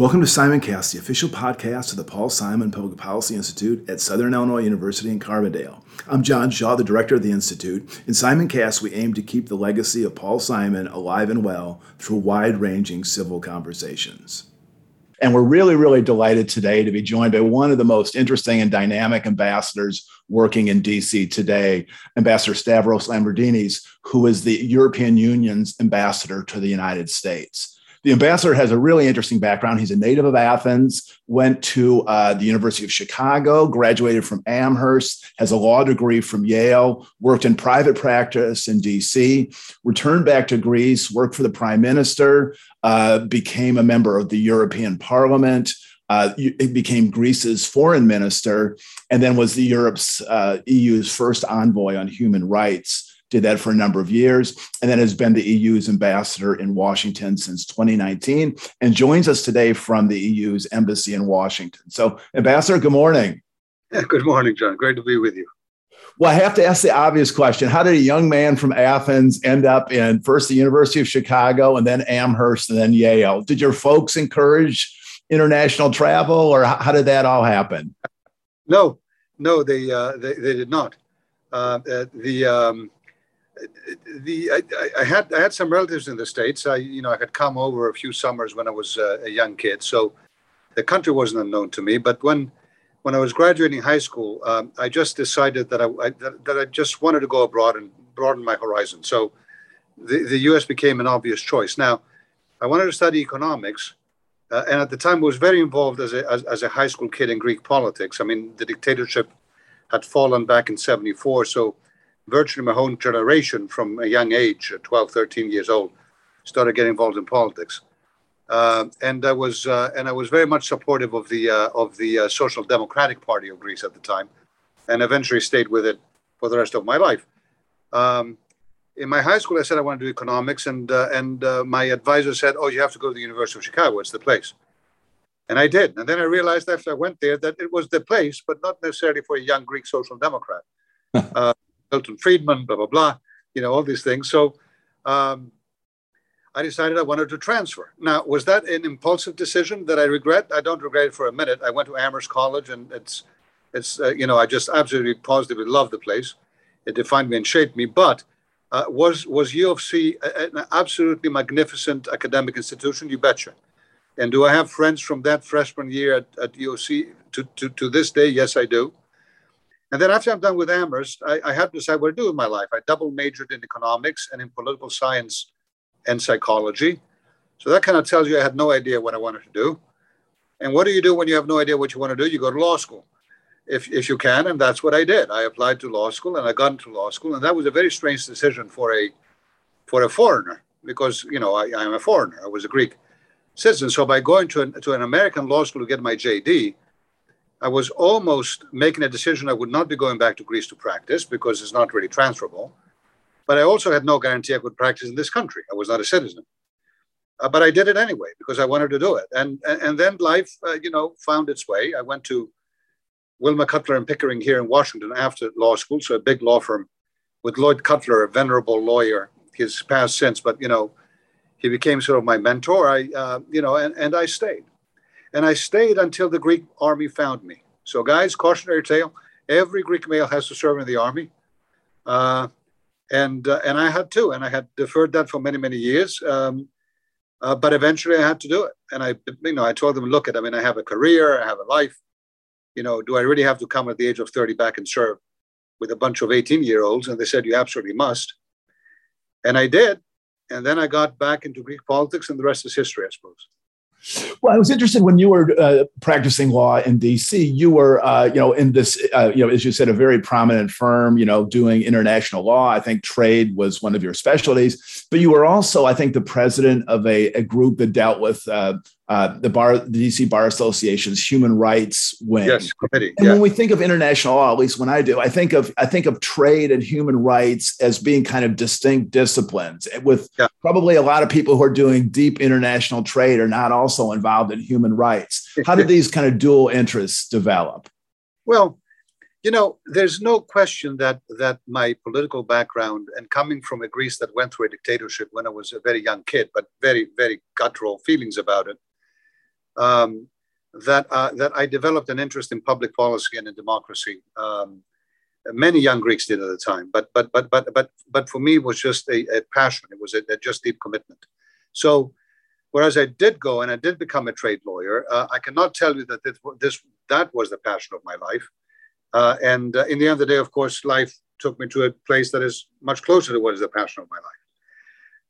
Welcome to Simoncast, the official podcast of the Paul Simon Public Policy Institute at Southern Illinois University in Carbondale. I'm John Shaw, the director of the Institute. In Simoncast, we aim to keep the legacy of Paul Simon alive and well through wide ranging civil conversations. And we're really, really delighted today to be joined by one of the most interesting and dynamic ambassadors working in DC today, Ambassador Stavros Lambrinidis, who is the European Union's ambassador to the United States. The ambassador has a really interesting background. He's a native of Athens, went to uh, the University of Chicago, graduated from Amherst, has a law degree from Yale, worked in private practice in DC, returned back to Greece, worked for the prime minister, uh, became a member of the European Parliament. Uh, became Greece's foreign minister, and then was the Europe's uh, EU's first envoy on human rights did that for a number of years, and then has been the EU's ambassador in Washington since 2019, and joins us today from the EU's embassy in Washington. So, Ambassador, good morning. Yeah, good morning, John. Great to be with you. Well, I have to ask the obvious question How did a young man from Athens end up in first the University of Chicago and then Amherst and then Yale? Did your folks encourage international travel, or how did that all happen? No, no, they uh, they, they did not. Uh, uh the um, the I, I, had I had some relatives in the states. I you know I had come over a few summers when I was uh, a young kid, so the country wasn't unknown to me. But when when I was graduating high school, um, I just decided that I, I that, that, I just wanted to go abroad and broaden my horizon. So the the U.S. became an obvious choice. Now I wanted to study economics. Uh, and at the time, I was very involved as a, as, as a high school kid in Greek politics. I mean, the dictatorship had fallen back in 74. So virtually my whole generation from a young age, 12, 13 years old, started getting involved in politics. Uh, and I was uh, and I was very much supportive of the uh, of the uh, Social Democratic Party of Greece at the time, and eventually stayed with it for the rest of my life. Um, in my high school, I said I want to do economics, and uh, and uh, my advisor said, "Oh, you have to go to the University of Chicago. It's the place." And I did. And then I realized after I went there that it was the place, but not necessarily for a young Greek social democrat. Milton Friedman, blah, blah, blah, you know, all these things. So um, I decided I wanted to transfer. Now, was that an impulsive decision that I regret? I don't regret it for a minute. I went to Amherst College and it's, it's uh, you know, I just absolutely positively love the place. It defined me and shaped me. But uh, was, was U of C an absolutely magnificent academic institution? You betcha. And do I have friends from that freshman year at, at UOC to, to, to this day? Yes, I do. And then after I'm done with Amherst, I, I had to decide what to do with my life. I double majored in economics and in political science and psychology. So that kind of tells you I had no idea what I wanted to do. And what do you do when you have no idea what you want to do? You go to law school, if, if you can. And that's what I did. I applied to law school and I got into law school. And that was a very strange decision for a for a foreigner because, you know, I, I'm a foreigner. I was a Greek citizen. So by going to an, to an American law school to get my JD, I was almost making a decision I would not be going back to Greece to practice because it's not really transferable. But I also had no guarantee I could practice in this country. I was not a citizen. Uh, but I did it anyway because I wanted to do it. And, and, and then life, uh, you know, found its way. I went to Wilmer Cutler and Pickering here in Washington after law school, so a big law firm with Lloyd Cutler, a venerable lawyer. He's passed since, but, you know, he became sort of my mentor. I, uh, you know, and, and I stayed. And I stayed until the Greek army found me. So, guys, cautionary tale every Greek male has to serve in the army. Uh, and, uh, and I had to, and I had deferred that for many, many years. Um, uh, but eventually I had to do it. And I, you know, I told them, look at, I mean, I have a career, I have a life. You know, do I really have to come at the age of 30 back and serve with a bunch of 18 year olds? And they said, you absolutely must. And I did. And then I got back into Greek politics, and the rest is history, I suppose. Well, I was interested when you were uh, practicing law in D.C. You were, uh, you know, in this, uh, you know, as you said, a very prominent firm, you know, doing international law. I think trade was one of your specialties, but you were also, I think, the president of a, a group that dealt with uh, the bar, the DC Bar Association's human rights wing. Yes, committee. And yeah. when we think of international law, at least when I do, I think of I think of trade and human rights as being kind of distinct disciplines. With yeah. probably a lot of people who are doing deep international trade are not also involved in human rights. How did these kind of dual interests develop? Well, you know, there's no question that that my political background and coming from a Greece that went through a dictatorship when I was a very young kid, but very very guttural feelings about it um, that uh, that I developed an interest in public policy and in democracy. Um, many young Greeks did at the time, but but but but but but for me, it was just a, a passion. It was a, a, just deep commitment. So, whereas I did go and I did become a trade lawyer, uh, I cannot tell you that this, this, that was the passion of my life. Uh, and uh, in the end of the day, of course, life took me to a place that is much closer to what is the passion of my life.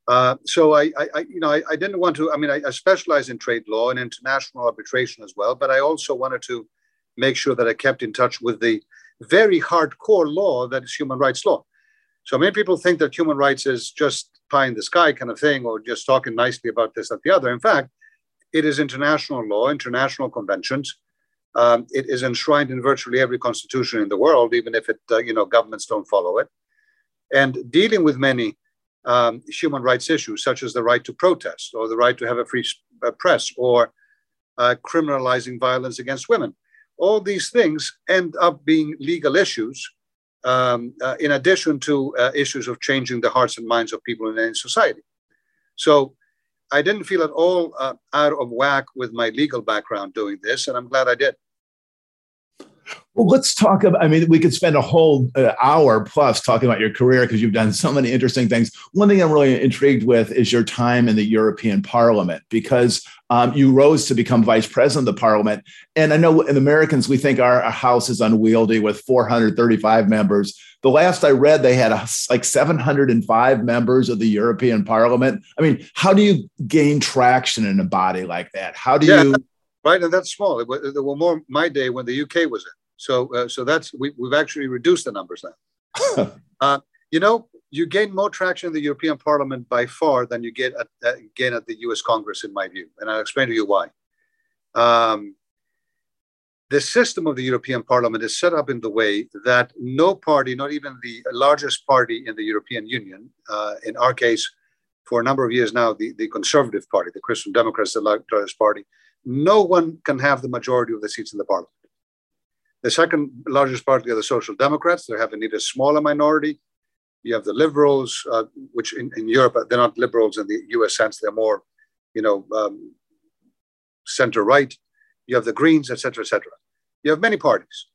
Uh, so I, I, you know, I, I, didn't want to. I mean, I, I specialize in trade law and international arbitration as well, but I also wanted to make sure that I kept in touch with the very hardcore law that is human rights law. So many people think that human rights is just pie in the sky kind of thing, or just talking nicely about this, that, the other. In fact, it is international law, international conventions. Um, it is enshrined in virtually every constitution in the world, even if it, uh, you know, governments don't follow it. And dealing with many um, human rights issues, such as the right to protest or the right to have a free press or uh, criminalizing violence against women. All these things end up being legal issues, um, uh, in addition to uh, issues of changing the hearts and minds of people in any society. So I didn't feel at all uh, out of whack with my legal background doing this, and I'm glad I did. Well, let's talk about. I mean, we could spend a whole uh, hour plus talking about your career because you've done so many interesting things. One thing I'm really intrigued with is your time in the European Parliament because um, you rose to become vice president of the Parliament. And I know in Americans, we think our, our House is unwieldy with 435 members. The last I read, they had a, like 705 members of the European Parliament. I mean, how do you gain traction in a body like that? How do yeah. you? Right? And that's small. There were more my day when the UK was in. So, uh, so that's we, have actually reduced the numbers now. uh, you know, you gain more traction in the European Parliament by far than you get at, uh, gain at the U.S. Congress, in my view, and I'll explain to you why. Um, the system of the European Parliament is set up in the way that no party, not even the largest party in the European Union, uh, in our case, for a number of years now, the, the Conservative Party, the Christian Democrats, the largest party, no one can have the majority of the seats in the parliament. The second largest party are the Social Democrats. They have a neither smaller minority. You have the Liberals, uh, which in, in Europe, they're not liberals in the US sense, they're more, you know, um, center right. You have the Greens, etc., etc. You have many parties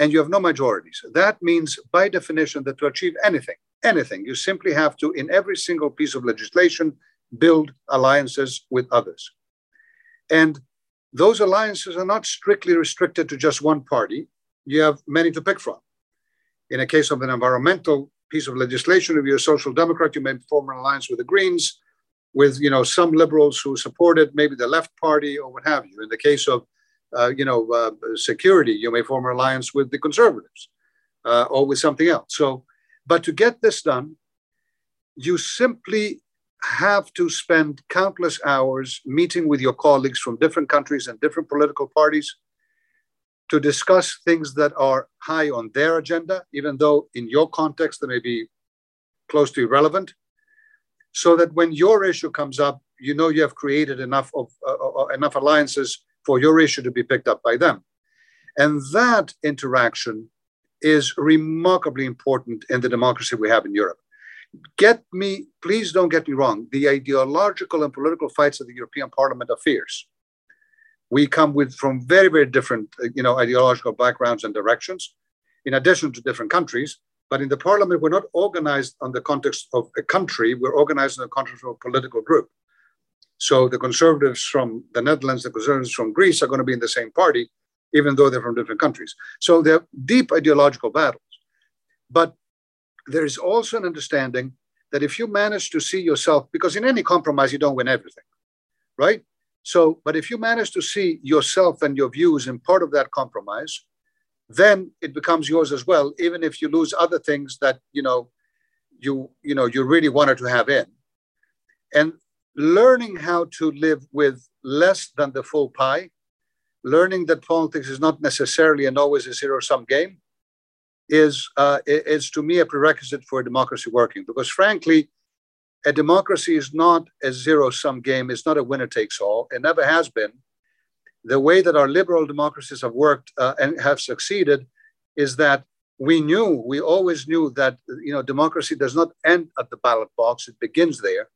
and you have no majorities. That means, by definition, that to achieve anything, anything, you simply have to, in every single piece of legislation, build alliances with others. And those alliances are not strictly restricted to just one party. You have many to pick from. In a case of an environmental piece of legislation, if you're a social democrat, you may form an alliance with the Greens, with you know some liberals who support it, maybe the left party or what have you. In the case of uh, you know uh, security, you may form an alliance with the conservatives uh, or with something else. So, but to get this done, you simply have to spend countless hours meeting with your colleagues from different countries and different political parties to discuss things that are high on their agenda, even though in your context they may be close to irrelevant, so that when your issue comes up, you know you have created enough of uh, uh, enough alliances for your issue to be picked up by them, and that interaction is remarkably important in the democracy we have in Europe get me, please don't get me wrong, the ideological and political fights of the European Parliament are fierce. We come with from very, very different, uh, you know, ideological backgrounds and directions, in addition to different countries. But in the parliament, we're not organized on the context of a country, we're organized in the context of a political group. So the conservatives from the Netherlands, the conservatives from Greece are going to be in the same party, even though they're from different countries. So they're deep ideological battles. But there is also an understanding that if you manage to see yourself, because in any compromise, you don't win everything, right? So, but if you manage to see yourself and your views in part of that compromise, then it becomes yours as well, even if you lose other things that you know you you know you really wanted to have in. And learning how to live with less than the full pie, learning that politics is not necessarily and always a zero-sum game, is, uh, is to me a prerequisite for democracy working. Because frankly, a democracy is not a zero sum game, it's not a winner takes all. It never has been. The way that our liberal democracies have worked uh, and have succeeded is that we knew, we always knew that you know democracy does not end at the ballot box; it begins there.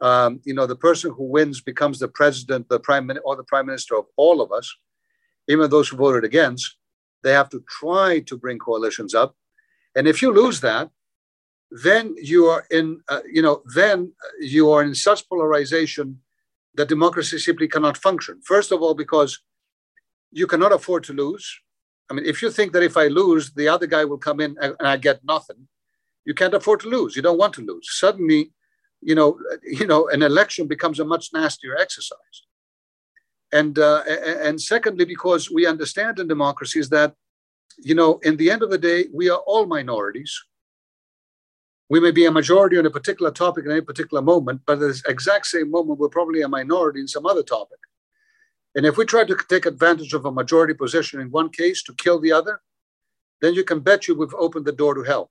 um, you know, the person who wins becomes the president, the prime minister, or the prime minister of all of us, even those who voted against. They have to try to bring coalitions up, and if you lose that, then you are in, uh, you know, then you are in such polarization that democracy simply cannot function. First of all, because you cannot afford to lose. I mean, if you think that if I lose, the other guy will come in and I get nothing, you can't afford to lose. You don't want to lose. Suddenly, you know, you know, an election becomes a much nastier exercise. And uh, and secondly, because we understand in democracies that, you know, in the end of the day, we are all minorities. We may be a majority on a particular topic in a particular moment, but at this exact same moment, we're probably a minority in some other topic. And if we try to take advantage of a majority position in one case to kill the other, then you can bet you we've opened the door to hell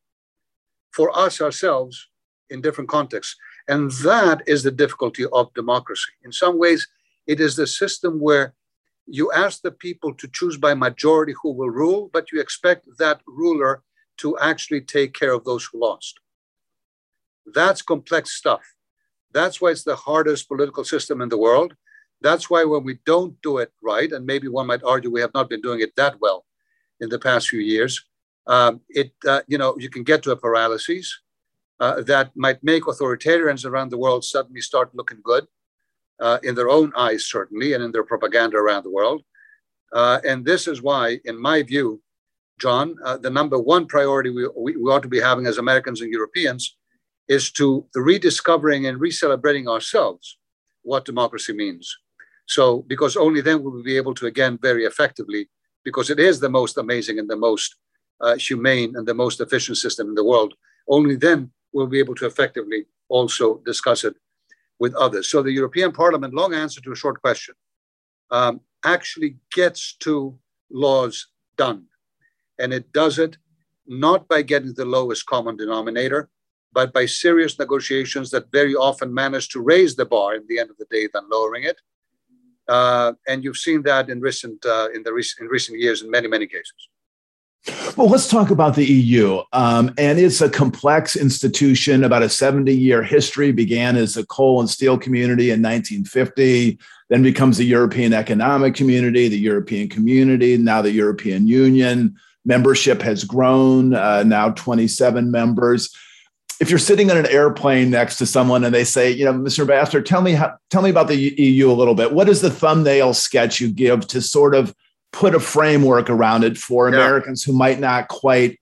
for us ourselves in different contexts. And that is the difficulty of democracy. In some ways, it is the system where you ask the people to choose by majority who will rule, but you expect that ruler to actually take care of those who lost. That's complex stuff. That's why it's the hardest political system in the world. That's why when we don't do it right, and maybe one might argue we have not been doing it that well in the past few years, um, it uh, you know you can get to a paralysis uh, that might make authoritarians around the world suddenly start looking good uh, in their own eyes, certainly, and in their propaganda around the world. Uh, and this is why, in my view, John, uh, the number one priority we, we, we ought to be having as Americans and Europeans is to rediscovering and re-celebrating ourselves what democracy means. So, because only then will we be able to, again, very effectively, because it is the most amazing and the most uh, humane and the most efficient system in the world, only then will we'll be able to effectively also discuss it with others. So the European Parliament, long answer to a short question, um, actually gets to laws done. And it does it not by getting the lowest common denominator, but by serious negotiations that very often manage to raise the bar in the end of the day than lowering it. Uh, and you've seen that in recent uh, in the rec- in recent years in many many cases. Well, let's talk about the EU. Um, and it's a complex institution, about a 70 year history, began as a coal and steel community in 1950, then becomes the European Economic Community, the European Community, now the European Union. Membership has grown, uh, now 27 members. If you're sitting on an airplane next to someone and they say, you know, Mr. Ambassador, tell me how, tell me about the EU a little bit. What is the thumbnail sketch you give to sort of put a framework around it for yeah. Americans who might not quite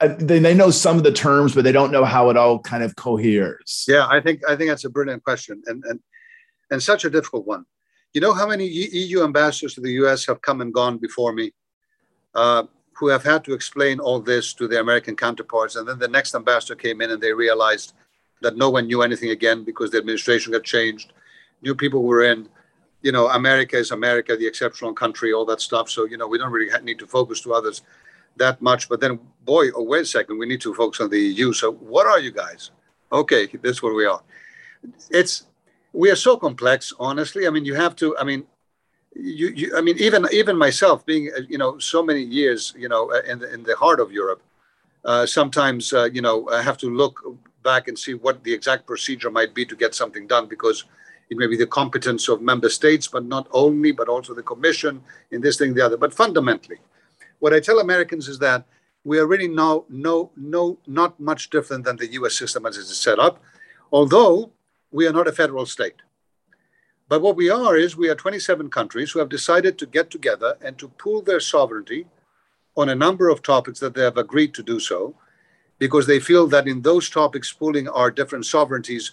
uh, they, they know some of the terms, but they don't know how it all kind of coheres. Yeah, I think I think that's a brilliant question and and and such a difficult one. You know how many EU ambassadors to the US have come and gone before me, uh, who have had to explain all this to their American counterparts, and then the next ambassador came in and they realized that no one knew anything again because the administration had changed, new people were in, you know, America is America, the exceptional country, all that stuff. So, you know, we don't really need to focus to others that much. But then, boy, oh, wait a second, we need to focus on the EU. So, what are you guys? Okay, this is where we are. It's we are so complex, honestly. I mean, you have to. I mean, you, you I mean, even even myself, being uh, you know so many years, you know, uh, in the, in the heart of Europe, uh, sometimes uh, you know I have to look back and see what the exact procedure might be to get something done because it may be the competence of member states, but not only, but also the commission in this thing, the other. But fundamentally, what I tell Americans is that we are really no, no, no, not much different than the US system as it is set up, although we are not a federal state. But what we are is we are 27 countries who have decided to get together and to pool their sovereignty on a number of topics that they have agreed to do so, because they feel that in those topics, pooling our different sovereignties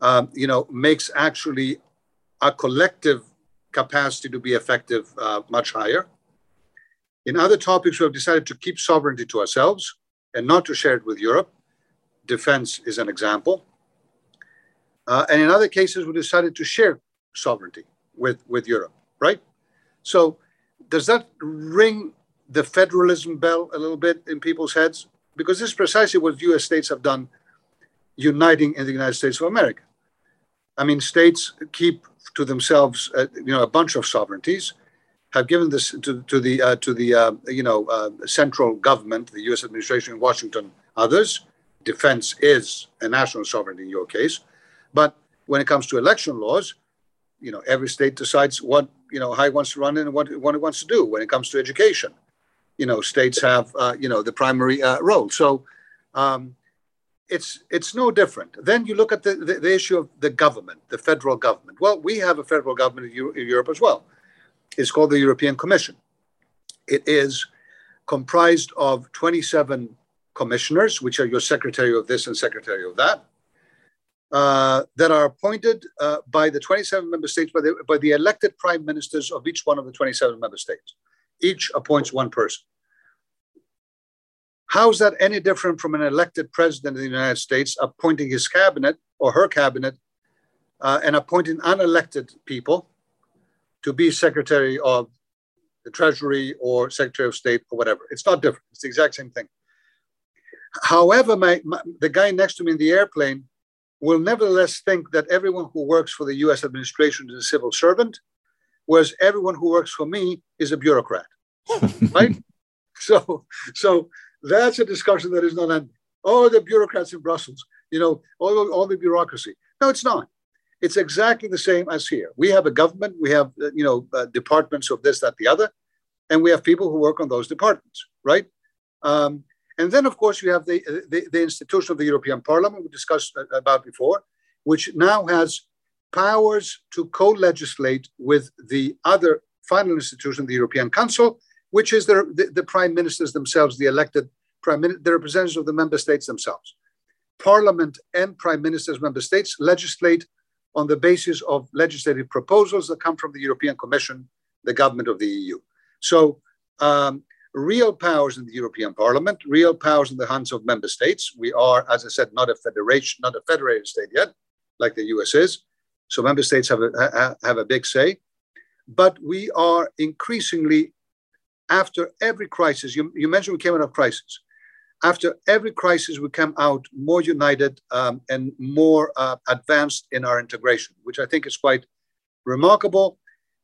um, you know, makes actually a collective capacity to be effective uh, much higher. In other topics, we have decided to keep sovereignty to ourselves and not to share it with Europe. Defense is an example. Uh, and in other cases, we decided to share sovereignty with, with Europe, right? So, does that ring the federalism bell a little bit in people's heads? Because this is precisely what US states have done uniting in the United States of America. I mean, states keep to themselves, uh, you know, a bunch of sovereignties, have given this to, to the uh, to the uh, you know uh, central government, the U.S. administration in Washington, others. Defense is a national sovereignty in your case, but when it comes to election laws, you know, every state decides what, you know, how it wants to run and what, what it wants to do. When it comes to education, you know, states have, uh, you know, the primary uh, role. So um, it's it's no different. Then you look at the, the, the, issue of the government, the federal government. Well, we have a federal government in, in Europe as well. It's called the European Commission. It is comprised of 27 commissioners, which are your secretary of this and secretary of that, uh, that are appointed uh, by the 27 member states, by the, by the elected prime ministers of each one of the 27 member states. Each appoints one person. How is that any different from an elected president of the United States appointing his cabinet or her cabinet uh, and appointing unelected people to be secretary of the Treasury or Secretary of State or whatever? It's not different. It's the exact same thing. However, my, my, the guy next to me in the airplane will nevertheless think that everyone who works for the US administration is a civil servant, whereas everyone who works for me is a bureaucrat. right? So, so that's a discussion that is not ending. Oh, the bureaucrats in Brussels, you know, all, all the bureaucracy. No, it's not. It's exactly the same as here. We have a government, we have, uh, you know, uh, departments of this, that, the other, and we have people who work on those departments, right? Um, and then, of course, you have the, the, the institution of the European Parliament, we discussed uh, about before, which now has powers to co legislate with the other final institution, the European Council, which is the, the, the prime ministers themselves, the elected prime minister, the representatives of the member states themselves. Parliament and prime ministers, member states legislate on the basis of legislative proposals that come from the European Commission, the government of the EU. So, um, real powers in the European Parliament, real powers in the hands of member states. We are, as I said, not a federation, not a federated state yet, like the US is. So member states have a, have a big say. But we are increasingly after every crisis, you, you mentioned we came out of crisis. After every crisis, we come out more united um, and more uh, advanced in our integration, which I think is quite remarkable.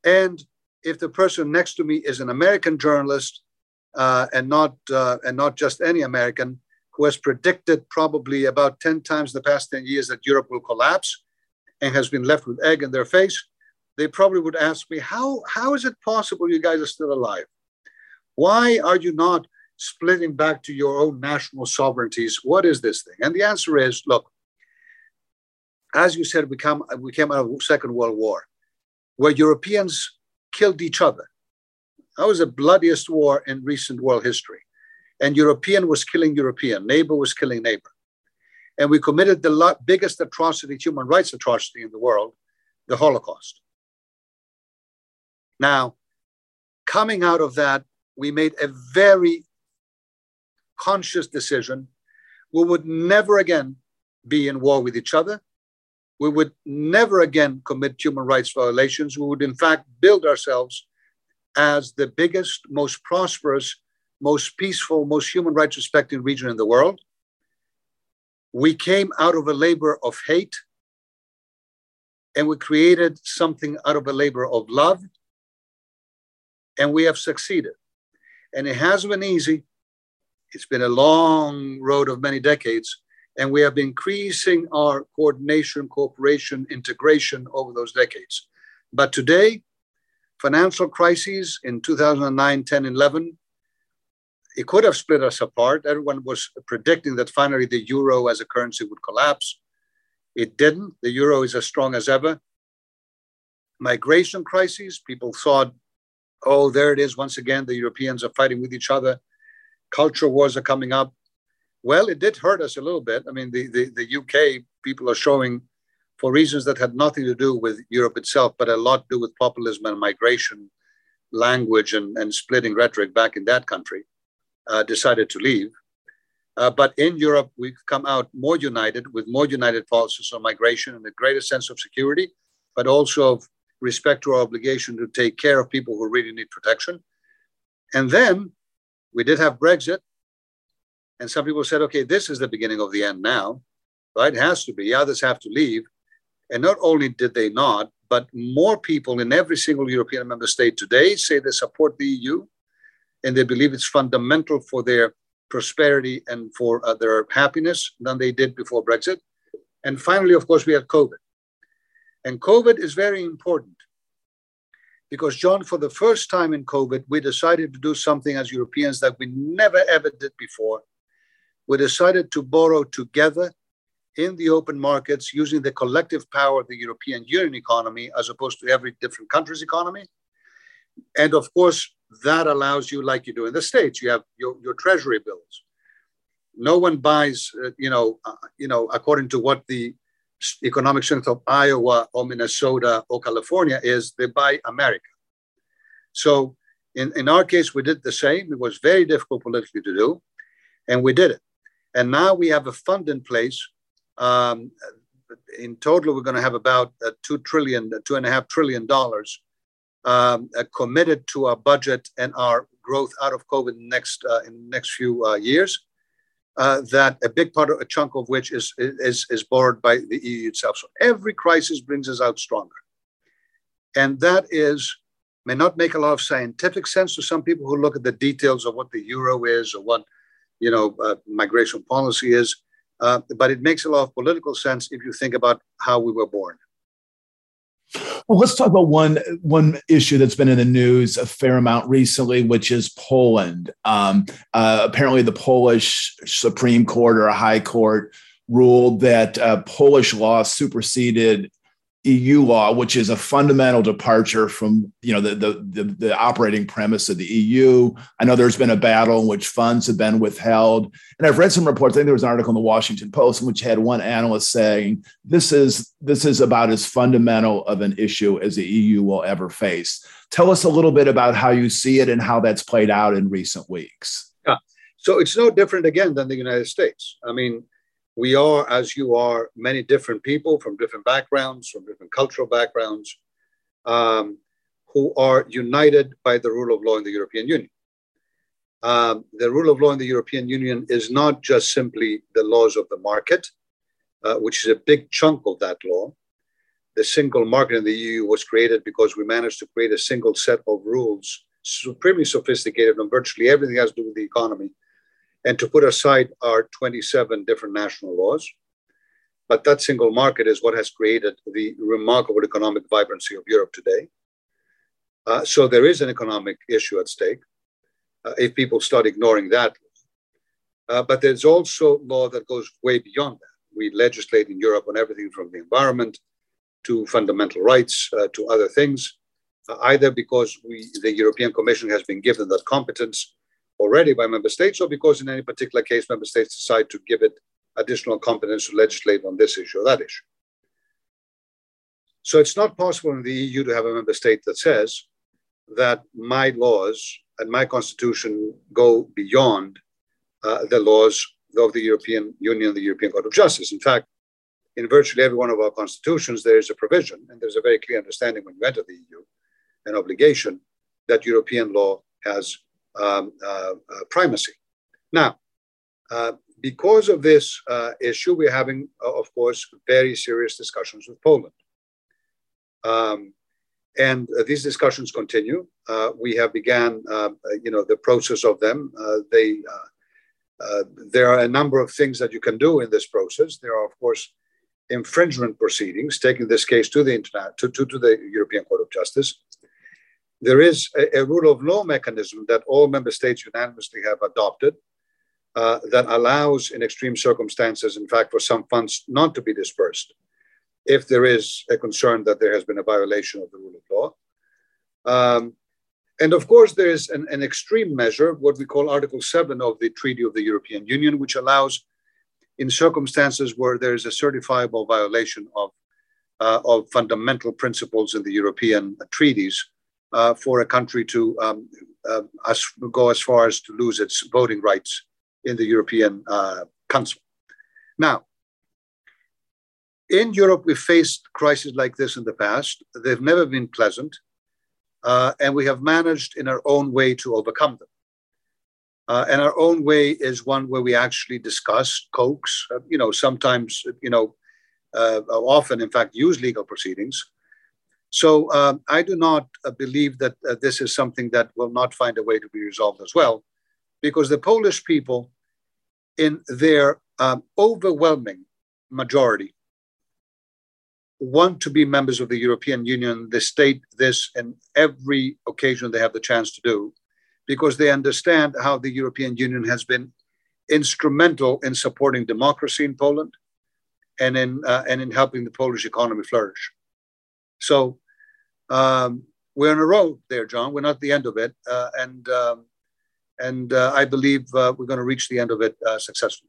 And if the person next to me is an American journalist uh, and not uh, and not just any American, who has predicted probably about 10 times the past 10 years that Europe will collapse and has been left with egg in their face, they probably would ask me, how, how is it possible you guys are still alive? Why are you not splitting back to your own national sovereignties? What is this thing? And the answer is look, as you said, we, come, we came out of the Second World War, where Europeans killed each other. That was the bloodiest war in recent world history. And European was killing European, neighbor was killing neighbor. And we committed the biggest atrocity, human rights atrocity in the world, the Holocaust. Now, coming out of that, we made a very conscious decision. We would never again be in war with each other. We would never again commit human rights violations. We would, in fact, build ourselves as the biggest, most prosperous, most peaceful, most human rights respecting region in the world. We came out of a labor of hate and we created something out of a labor of love, and we have succeeded. And it has been easy. It's been a long road of many decades. And we have been increasing our coordination, cooperation, integration over those decades. But today, financial crises in 2009, 10, 11, it could have split us apart. Everyone was predicting that finally the euro as a currency would collapse. It didn't. The euro is as strong as ever. Migration crises, people thought oh, there it is once again, the Europeans are fighting with each other. Culture wars are coming up. Well, it did hurt us a little bit. I mean, the, the, the UK people are showing, for reasons that had nothing to do with Europe itself, but a lot to do with populism and migration, language, and, and splitting rhetoric back in that country, uh, decided to leave. Uh, but in Europe, we've come out more united with more united policies on migration and a greater sense of security, but also of respect to our obligation to take care of people who really need protection. And then we did have Brexit. And some people said, okay, this is the beginning of the end now, right? It has to be. Others have to leave. And not only did they not, but more people in every single European member state today say they support the EU and they believe it's fundamental for their prosperity and for uh, their happiness than they did before Brexit. And finally, of course, we had COVID. And COVID is very important because, John, for the first time in COVID, we decided to do something as Europeans that we never ever did before. We decided to borrow together in the open markets using the collective power of the European Union economy as opposed to every different country's economy. And of course, that allows you, like you do in the States, you have your, your treasury bills. No one buys, uh, you know, uh, you know, according to what the economic strength of Iowa or Minnesota or California is, they buy America. So in, in our case, we did the same. It was very difficult politically to do, and we did it. And now we have a fund in place um, in total, we're going to have about a two trillion, two and a half trillion dollars um, uh, committed to our budget and our growth out of COVID next uh, in the next few uh, years. Uh, that a big part of a chunk of which is, is is borrowed by the EU itself. So every crisis brings us out stronger, and that is may not make a lot of scientific sense to some people who look at the details of what the euro is or what you know uh, migration policy is. Uh, but it makes a lot of political sense if you think about how we were born. Well, let's talk about one one issue that's been in the news a fair amount recently, which is Poland. Um, uh, apparently, the Polish Supreme Court or a High Court ruled that uh, Polish law superseded EU law, which is a fundamental departure from you know the, the, the the operating premise of the EU. I know there's been a battle in which funds have been withheld, and I've read some reports. I think there was an article in the Washington Post in which had one analyst saying this is this is about as fundamental of an issue as the EU will ever face. Tell us a little bit about how you see it and how that's played out in recent weeks. Yeah, so it's no different again than the United States. I mean, we are, as you are, many different people from different backgrounds, from different cultural backgrounds, um, who are united by the rule of law in the European Union. Um, the rule of law in the European Union is not just simply the laws of the market, uh, which is a big chunk of that law. The single market in the EU was created because we managed to create a single set of rules, supremely sophisticated on virtually everything has to do with the economy, and to put aside our 27 different national laws. But that single market is what has created the remarkable economic vibrancy of Europe today. Uh, so there is an economic issue at stake uh, if people start ignoring that. Uh, but there's also law that goes way beyond that. We legislate in Europe on everything from the environment to fundamental rights uh, to other things, uh, either because we, the European Commission has been given that competence already by member states, or because in any particular case, member states decide to give it additional competence to legislate on this issue or that issue. So it's not possible in the EU to have a member state that says that my laws and my constitution go beyond uh, the laws of the European Union, the European Court of Justice. In fact, in virtually every one of our constitutions, there is a provision, and there's a very clear understanding when you enter the EU, an obligation that European law has um, uh, uh, primacy. Now, uh, because of this issue, we're having, of course, very serious discussions with Poland. Um, and uh, these discussions continue. Uh, we have began, uh, you know, the process of them. they, there are a number of things that you can do in this process. There are, of course, infringement proceedings, taking this case to the internet to, to, to the European Court of Justice there is a, a, rule of law mechanism that all member states unanimously have adopted uh, that allows, in extreme circumstances, in fact, for some funds not to be dispersed if there is a concern that there has been a violation of the rule of law. Um, and of course, there is an, an, extreme measure, what we call Article 7 of the Treaty of the European Union, which allows, in circumstances where there is a certifiable violation of, uh, of fundamental principles in the European treaties, uh, for a country to um, uh, as, go as far as to lose its voting rights in the European uh, Council. Now, in Europe, we faced crises like this in the past. They've never been pleasant, uh, and we have managed in our own way to overcome them. Uh, and our own way is one where we actually discuss, coax, uh, you know, sometimes, you know, often, in fact, use legal proceedings so um, I do not uh, believe that uh, this is something that will not find a way to be resolved as well, because the Polish people, in their um, overwhelming majority, want to be members of the European Union. They state this in every occasion they have the chance to do because they understand how the European Union has been instrumental in supporting democracy in Poland and in, uh, and in helping the Polish economy flourish. So um, we're on a road there, John. We're not the end of it. Uh, and um, and uh, I believe uh, we're going to reach the end of it uh, successfully.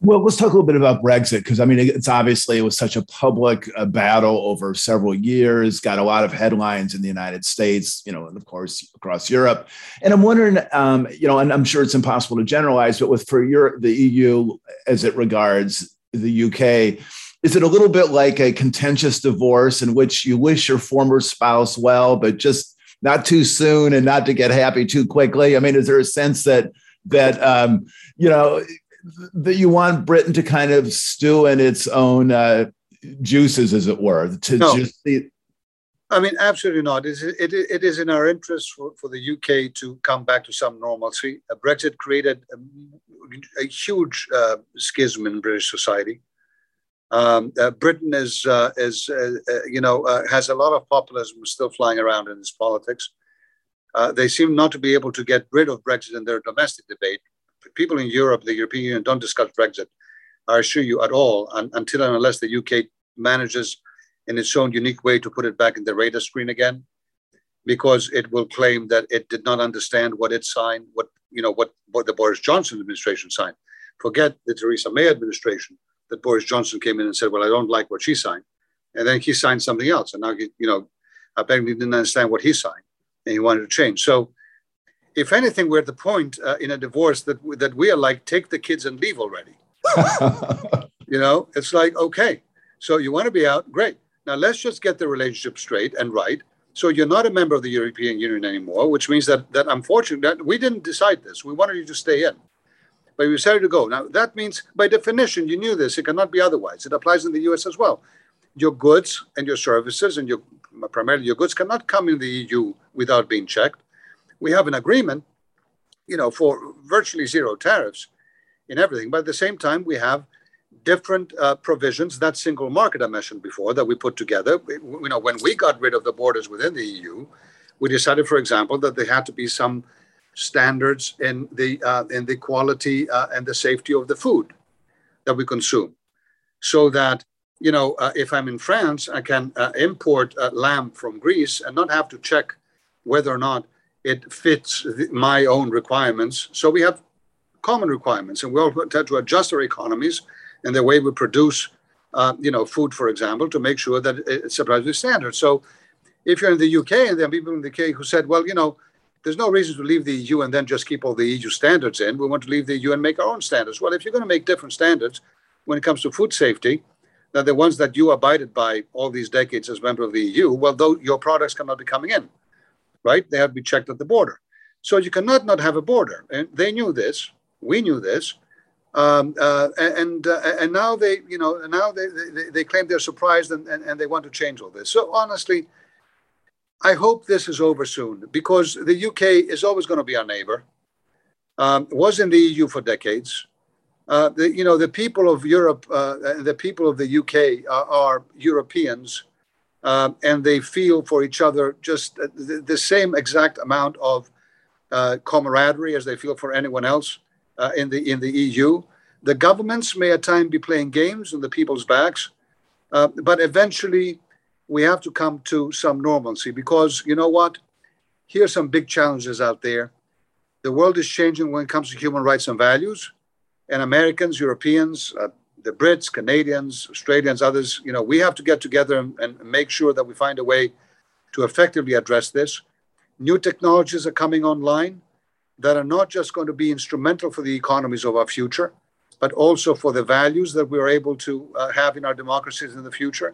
Well, let's talk a little bit about Brexit because I mean, it's obviously it was such a public uh, battle over several years, got a lot of headlines in the United States, you know, and of course across Europe. And I'm wondering, um, you know, and I'm sure it's impossible to generalize, but with for Europe, the EU as it regards the UK, is it a little bit like a contentious divorce in which you wish your former spouse well, but just not too soon and not to get happy too quickly? I mean, is there a sense that that um, you know that you want Britain to kind of stew in its own uh, juices, as it were, to no. just see? I mean, absolutely not. It is, it, it is in our interest for, for the UK to come back to some normalcy. Brexit created a, a huge uh, schism in British society. Um, uh, Britain is, uh, is uh, uh, you know, has a lot of populism still flying around in its politics. they seem not to be able to get rid of Brexit in their domestic debate, people in Europe, the European Union, don't discuss Brexit, I assure you, at all, and, until and unless the UK manages in its own unique way to put it back in the radar screen again, because it will claim that it did not understand what it signed, what you know, what, what the Boris Johnson administration signed. Forget the Theresa May administration that Boris Johnson came in and said, "Well, I don't like what she signed," and then he signed something else, and now he, you know, apparently didn't understand what he signed, and he wanted to change. So if anything, we're at the point uh, in a divorce that that we are like, take the kids and leave already. you know, it's like okay, so you want to be out, great. Now let's just get the relationship straight and right. So you're not a member of the European Union anymore, which means that that unfortunately that we didn't decide this. We wanted you to stay in, but we decided to go. Now that means, by definition, you knew this. It cannot be otherwise. It applies in the U.S. as well. Your goods and your services and your primarily your goods cannot come in the EU without being checked we have an agreement, you know, for virtually zero tariffs in everything. But at the same time, we have different uh, provisions. That single market I mentioned before that we put together. You know, when we got rid of the borders within the EU, we decided, for example, that there had to be some standards in the uh, in the quality uh, and the safety of the food that we consume, so that you know, uh, if I'm in France, I can uh, import uh, lamb from Greece and not have to check whether or not it fits the, my own requirements. So we have common requirements, and we all have to adjust our economies and the way we produce, uh, you know, food, for example, to make sure that it supplies with standards. So if you're in the UK, and there are people in the UK who said, well, you know, there's no reason to leave the EU and then just keep all the EU standards in. We want to leave the EU and make our own standards. Well, if you're going to make different standards when it comes to food safety, than the ones that you abided by all these decades as a member of the EU, well, though your products cannot be coming in right? They have to be checked at the border. So you cannot not have a border. And they knew this. We knew this. Um, uh, and uh, and now they you know now they, they, they claim they're surprised and, and, and they want to change all this. So honestly, I hope this is over soon because the UK is always going to be our neighbor. Um, was in the EU for decades. Uh, the, you know the people of Europe, uh, the people of the UK are, are Europeans um, and they feel for each other just the, the same exact amount of uh, camaraderie as they feel for anyone else uh, in the in the EU. The governments may at times be playing games on the people's backs, uh, but eventually we have to come to some normalcy because you know what? Here are some big challenges out there. The world is changing when it comes to human rights and values, and Americans, Europeans, uh, the Brits, Canadians, Australians, others, you know, we have to get together and, and, make sure that we find a way to effectively address this. New technologies are coming online that are not just going to be instrumental for the economies of our future, but also for the values that we're able to uh, have in our democracies in the future.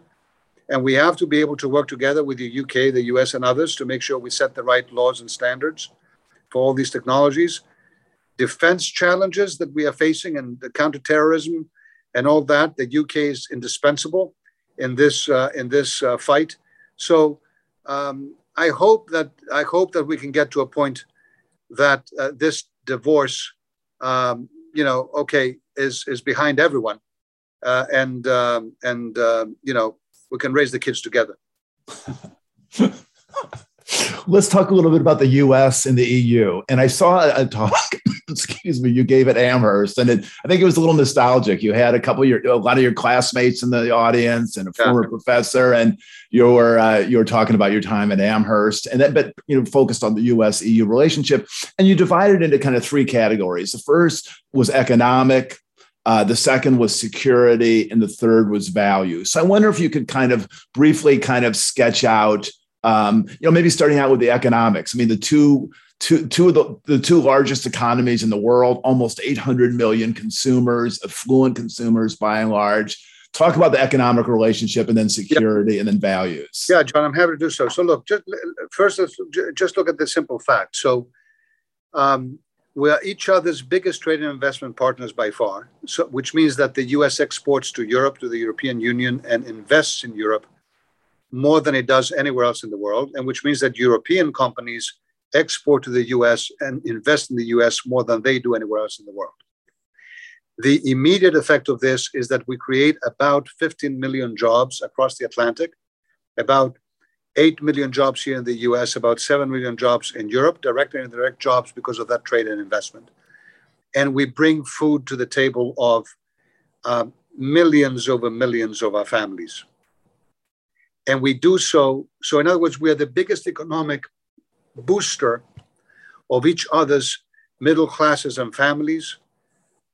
And we have to be able to work together with the UK, the US, and others to make sure we set the right laws and standards for all these technologies. Defense challenges that we are facing and the counterterrorism and all that. The UK is indispensable in this uh, in this uh, fight. So um, I hope that I hope that we can get to a point that uh, this divorce, um, you know, okay, is is behind everyone, uh, and um, and um, you know, we can raise the kids together. Let's talk a little bit about the US and the EU. And I saw a talk, excuse me, you gave at Amherst, and it, I think it was a little nostalgic. You had a couple of your, a lot of your classmates in the audience and a former professor, and you were uh, you were talking about your time at Amherst, and then but you know focused on the US EU relationship, and you divided it into kind of three categories. The first was economic, uh, the second was security, and the third was value. So I wonder if you could kind of briefly kind of sketch out, um, you know, maybe starting out with the economics. I mean, the two, two, two of the, the two largest economies in the world, almost 800 million consumers, affluent consumers by and large. Talk about the economic relationship and then security yeah. and then values. Yeah, John, I'm happy to do so. So look, just first, let's just look at the simple fact. So um, we are each other's biggest trade and investment partners by far, so, which means that the US exports to Europe, to the European Union, and invests in Europe more than it does anywhere else in the world, and which means that European companies export to the US and invest in the US more than they do anywhere else in the world. The immediate effect of this is that we create about 15 million jobs across the Atlantic, about 8 million jobs here in the US, about 7 million jobs in Europe, direct and indirect jobs because of that trade and investment. And we bring food to the table of uh, millions over millions of our families. And we do so. So, in other words, we are the biggest economic booster of each other's middle classes and families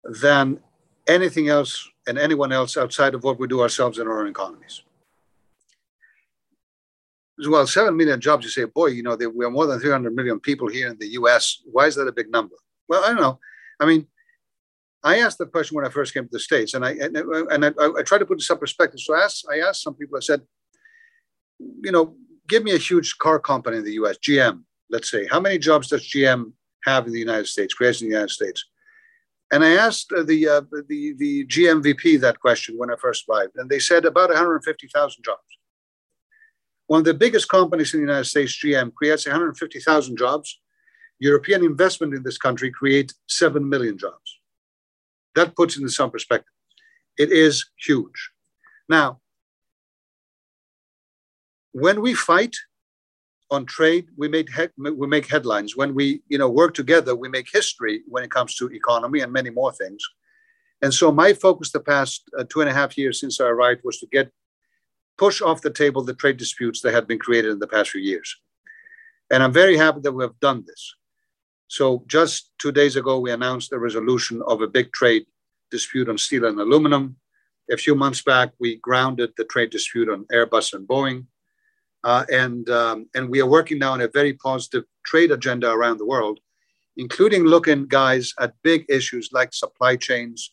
than anything else and anyone else outside of what we do ourselves in our own economies well, 7 million jobs, you say, boy, you know, we are more than 300 million people here in the US. Why is that a big number? Well, I don't know. I mean, I asked the question when I first came to the States, and I and, and I, I, tried to put some perspective. So I asked, I asked some people, I said, you know, give me a huge car company in the US, GM, let's say. How many jobs does GM have in the United States, creates in the United States? And I asked uh, the, uh, the, the GM VP that question when I first arrived, and they said about 150,000 jobs. One of the biggest companies in the United States, GM, creates 150,000 jobs. European investment in this country creates 7 million jobs. That puts it in some perspective. It is huge. Now, when we fight on trade, we make, he- we make headlines. When we you know, work together, we make history when it comes to economy and many more things. And so my focus the past uh, two and a half years since I arrived was to get push off the table the trade disputes that had been created in the past few years. And I'm very happy that we have done this. So just two days ago, we announced the resolution of a big trade dispute on steel and aluminum. A few months back, we grounded the trade dispute on Airbus and Boeing. Uh, and, um, and we are working now on a very positive trade agenda around the world, including looking, guys, at big issues like supply chains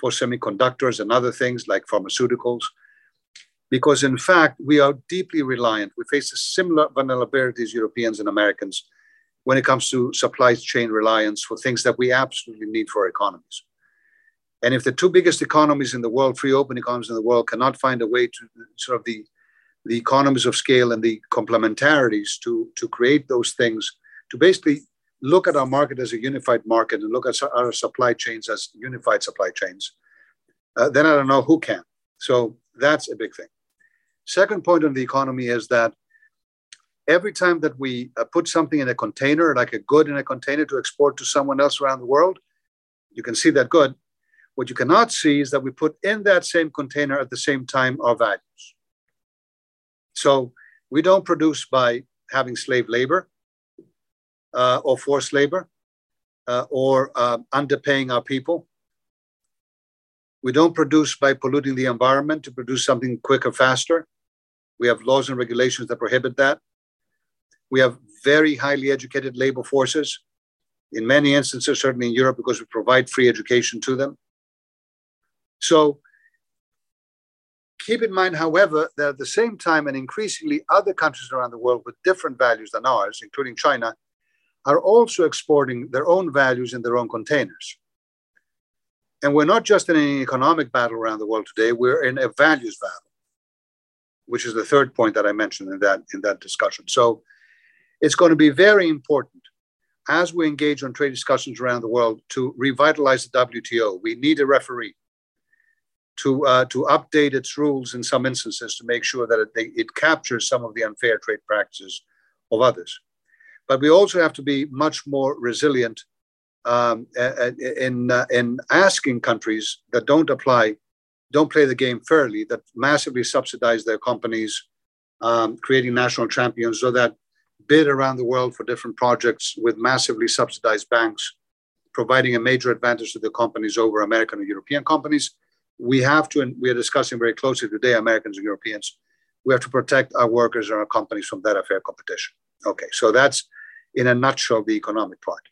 for semiconductors and other things like pharmaceuticals because in fact we are deeply reliant we face a similar vulnerability as europeans and americans when it comes to supply chain reliance for things that we absolutely need for our economies. And if the two biggest economies in the world free open economies in the world cannot find a way to sort of the the economies of scale and the complementarities to to create those things to basically look at our market as a unified market and look at our supply chains as unified supply chains uh, then i don't know who can. So that's a big thing Second point on the economy is that every time that we uh, put something in a container, like a good in a container to export to someone else around the world, you can see that good. What you cannot see is that we put in that same container at the same time our values. So we don't produce by having slave labor uh, or forced labor uh, or uh, underpaying our people. We don't produce by polluting the environment to produce something quicker, faster. We have laws and regulations that prohibit that. We have very highly educated labor forces, in many instances, certainly in Europe, because we provide free education to them. So keep in mind, however, that at the same time, and increasingly other countries around the world with different values than ours, including China, are also exporting their own values in their own containers. And we're not just in an economic battle around the world today, we're in a values battle which is the third point that I mentioned in that in that discussion. So it's going to be very important as we engage on trade discussions around the world to revitalize the WTO. We need a referee to uh, to update its rules in some instances to make sure that it, it captures some of the unfair trade practices of others. But we also have to be much more resilient um, in uh, in asking countries that don't apply, don't play the game fairly, that massively subsidize their companies, um, creating national champions, so that bid around the world for different projects with massively subsidized banks, providing a major advantage to the companies over American and European companies we have to, and we are discussing very closely today, Americans and Europeans, we have to protect our workers and our companies from that unfair competition. Okay, so that's in a nutshell the economic part.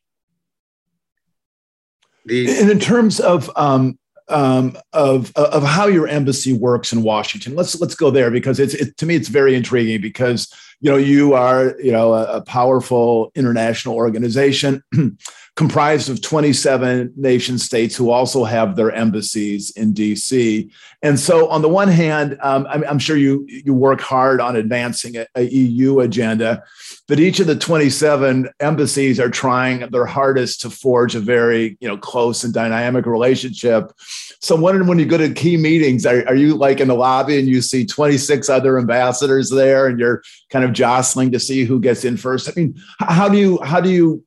The, and in terms of um, um, of of how your embassy works in Washington, let's let's go there because it's it, to me it's very intriguing because you know you are you know a, a powerful international organization comprised of 27 nation states who also have their embassies in DC. And so, on the one hand, um, I'm, I'm, sure you you work hard on advancing a, a, EU agenda, but each of the 27 embassies are trying their hardest to forge a very you know close and dynamic relationship. So, I'm wondering when you go to key meetings, are, are you like in the lobby and you see 26 other ambassadors there, and you're kind of jostling to see who gets in first? I mean, how do you how do you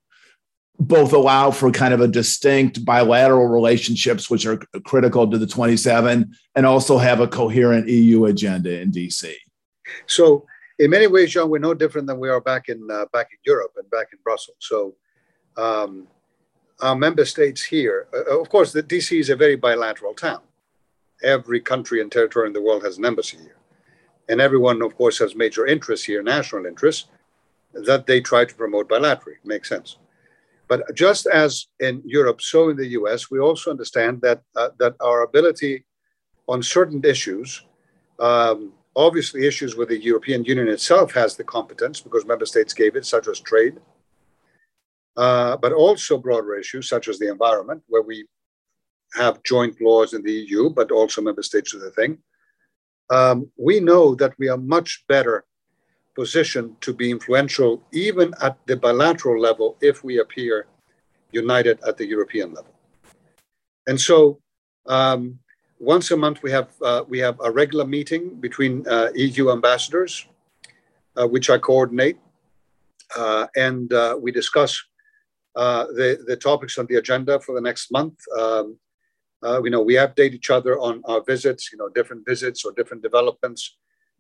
both allow for kind of a distinct bilateral relationships, which are critical to the 27, and also have a coherent EU agenda in DC. So, in many ways, John, we're no different than we are back in uh, back in Europe and back in Brussels. So, um, our member states here, uh, of course, the DC is a very bilateral town. Every country and territory in the world has an embassy here, and everyone, of course, has major interests here, national interests that they try to promote bilaterally. Makes sense. But just as in Europe, so in the US, we also understand that, uh, that our ability on certain issues, um, obviously issues where the European Union itself has the competence because member states gave it, such as trade, uh, but also broader issues such as the environment, where we have joint laws in the EU, but also member states do the thing. Um, we know that we are much better position to be influential even at the bilateral level if we appear united at the European level. And so um, once a month we have uh, we have a regular meeting between uh, EU ambassadors, uh, which I coordinate, uh, and uh, we discuss uh, the the topics on the agenda for the next month. Um, you know, we update each other on our visits, you know, different visits or different developments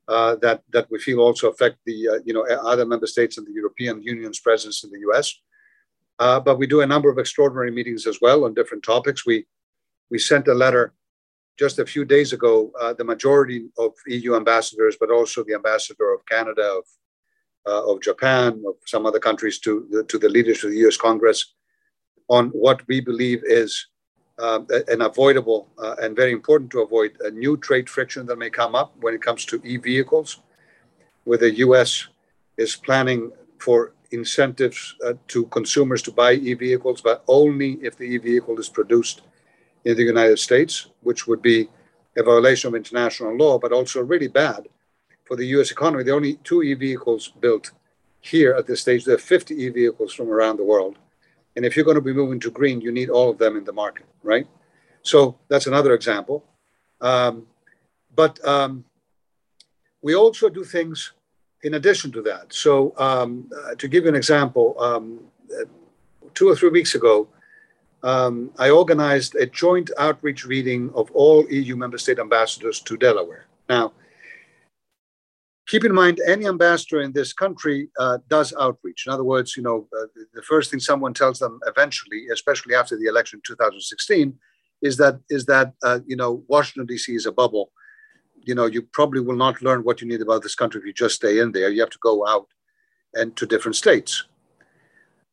uh, that that we feel also affect the uh, you know other member states and the European Union's presence in the U.S. Uh, but we do a number of extraordinary meetings as well on different topics. We we sent a letter just a few days ago. Uh, the majority of EU ambassadors, but also the ambassador of Canada, of uh, of Japan, of some other countries, to the, to the leaders of the U.S. Congress on what we believe is uh, an avoidable uh, and very important to avoid a new trade friction that may come up when it comes to e-vehicles, where the U.S. is planning for incentives uh, to consumers to buy e-vehicles, but only if the e-vehicle is produced in the United States, which would be a violation of international law, but also really bad for the U.S. economy. There are only two e-vehicles built here at this stage. There are 50 e-vehicles from around the world and if you're going to be moving to green, you need all of them in the market, right? So that's another example. Um, but um, we also do things in addition to that. So um, uh, to give you an example, um, two or three weeks ago, um, I organized a joint outreach reading of all EU member state ambassadors to Delaware. Now, keep in mind any ambassador in this country uh, does outreach. In other words you know uh, the first thing someone tells them eventually especially after the election in 2016 is that is that uh, you know washington dc is a bubble. You know you probably will not learn what you need about this country if you just stay in there. You have to go out and to different states.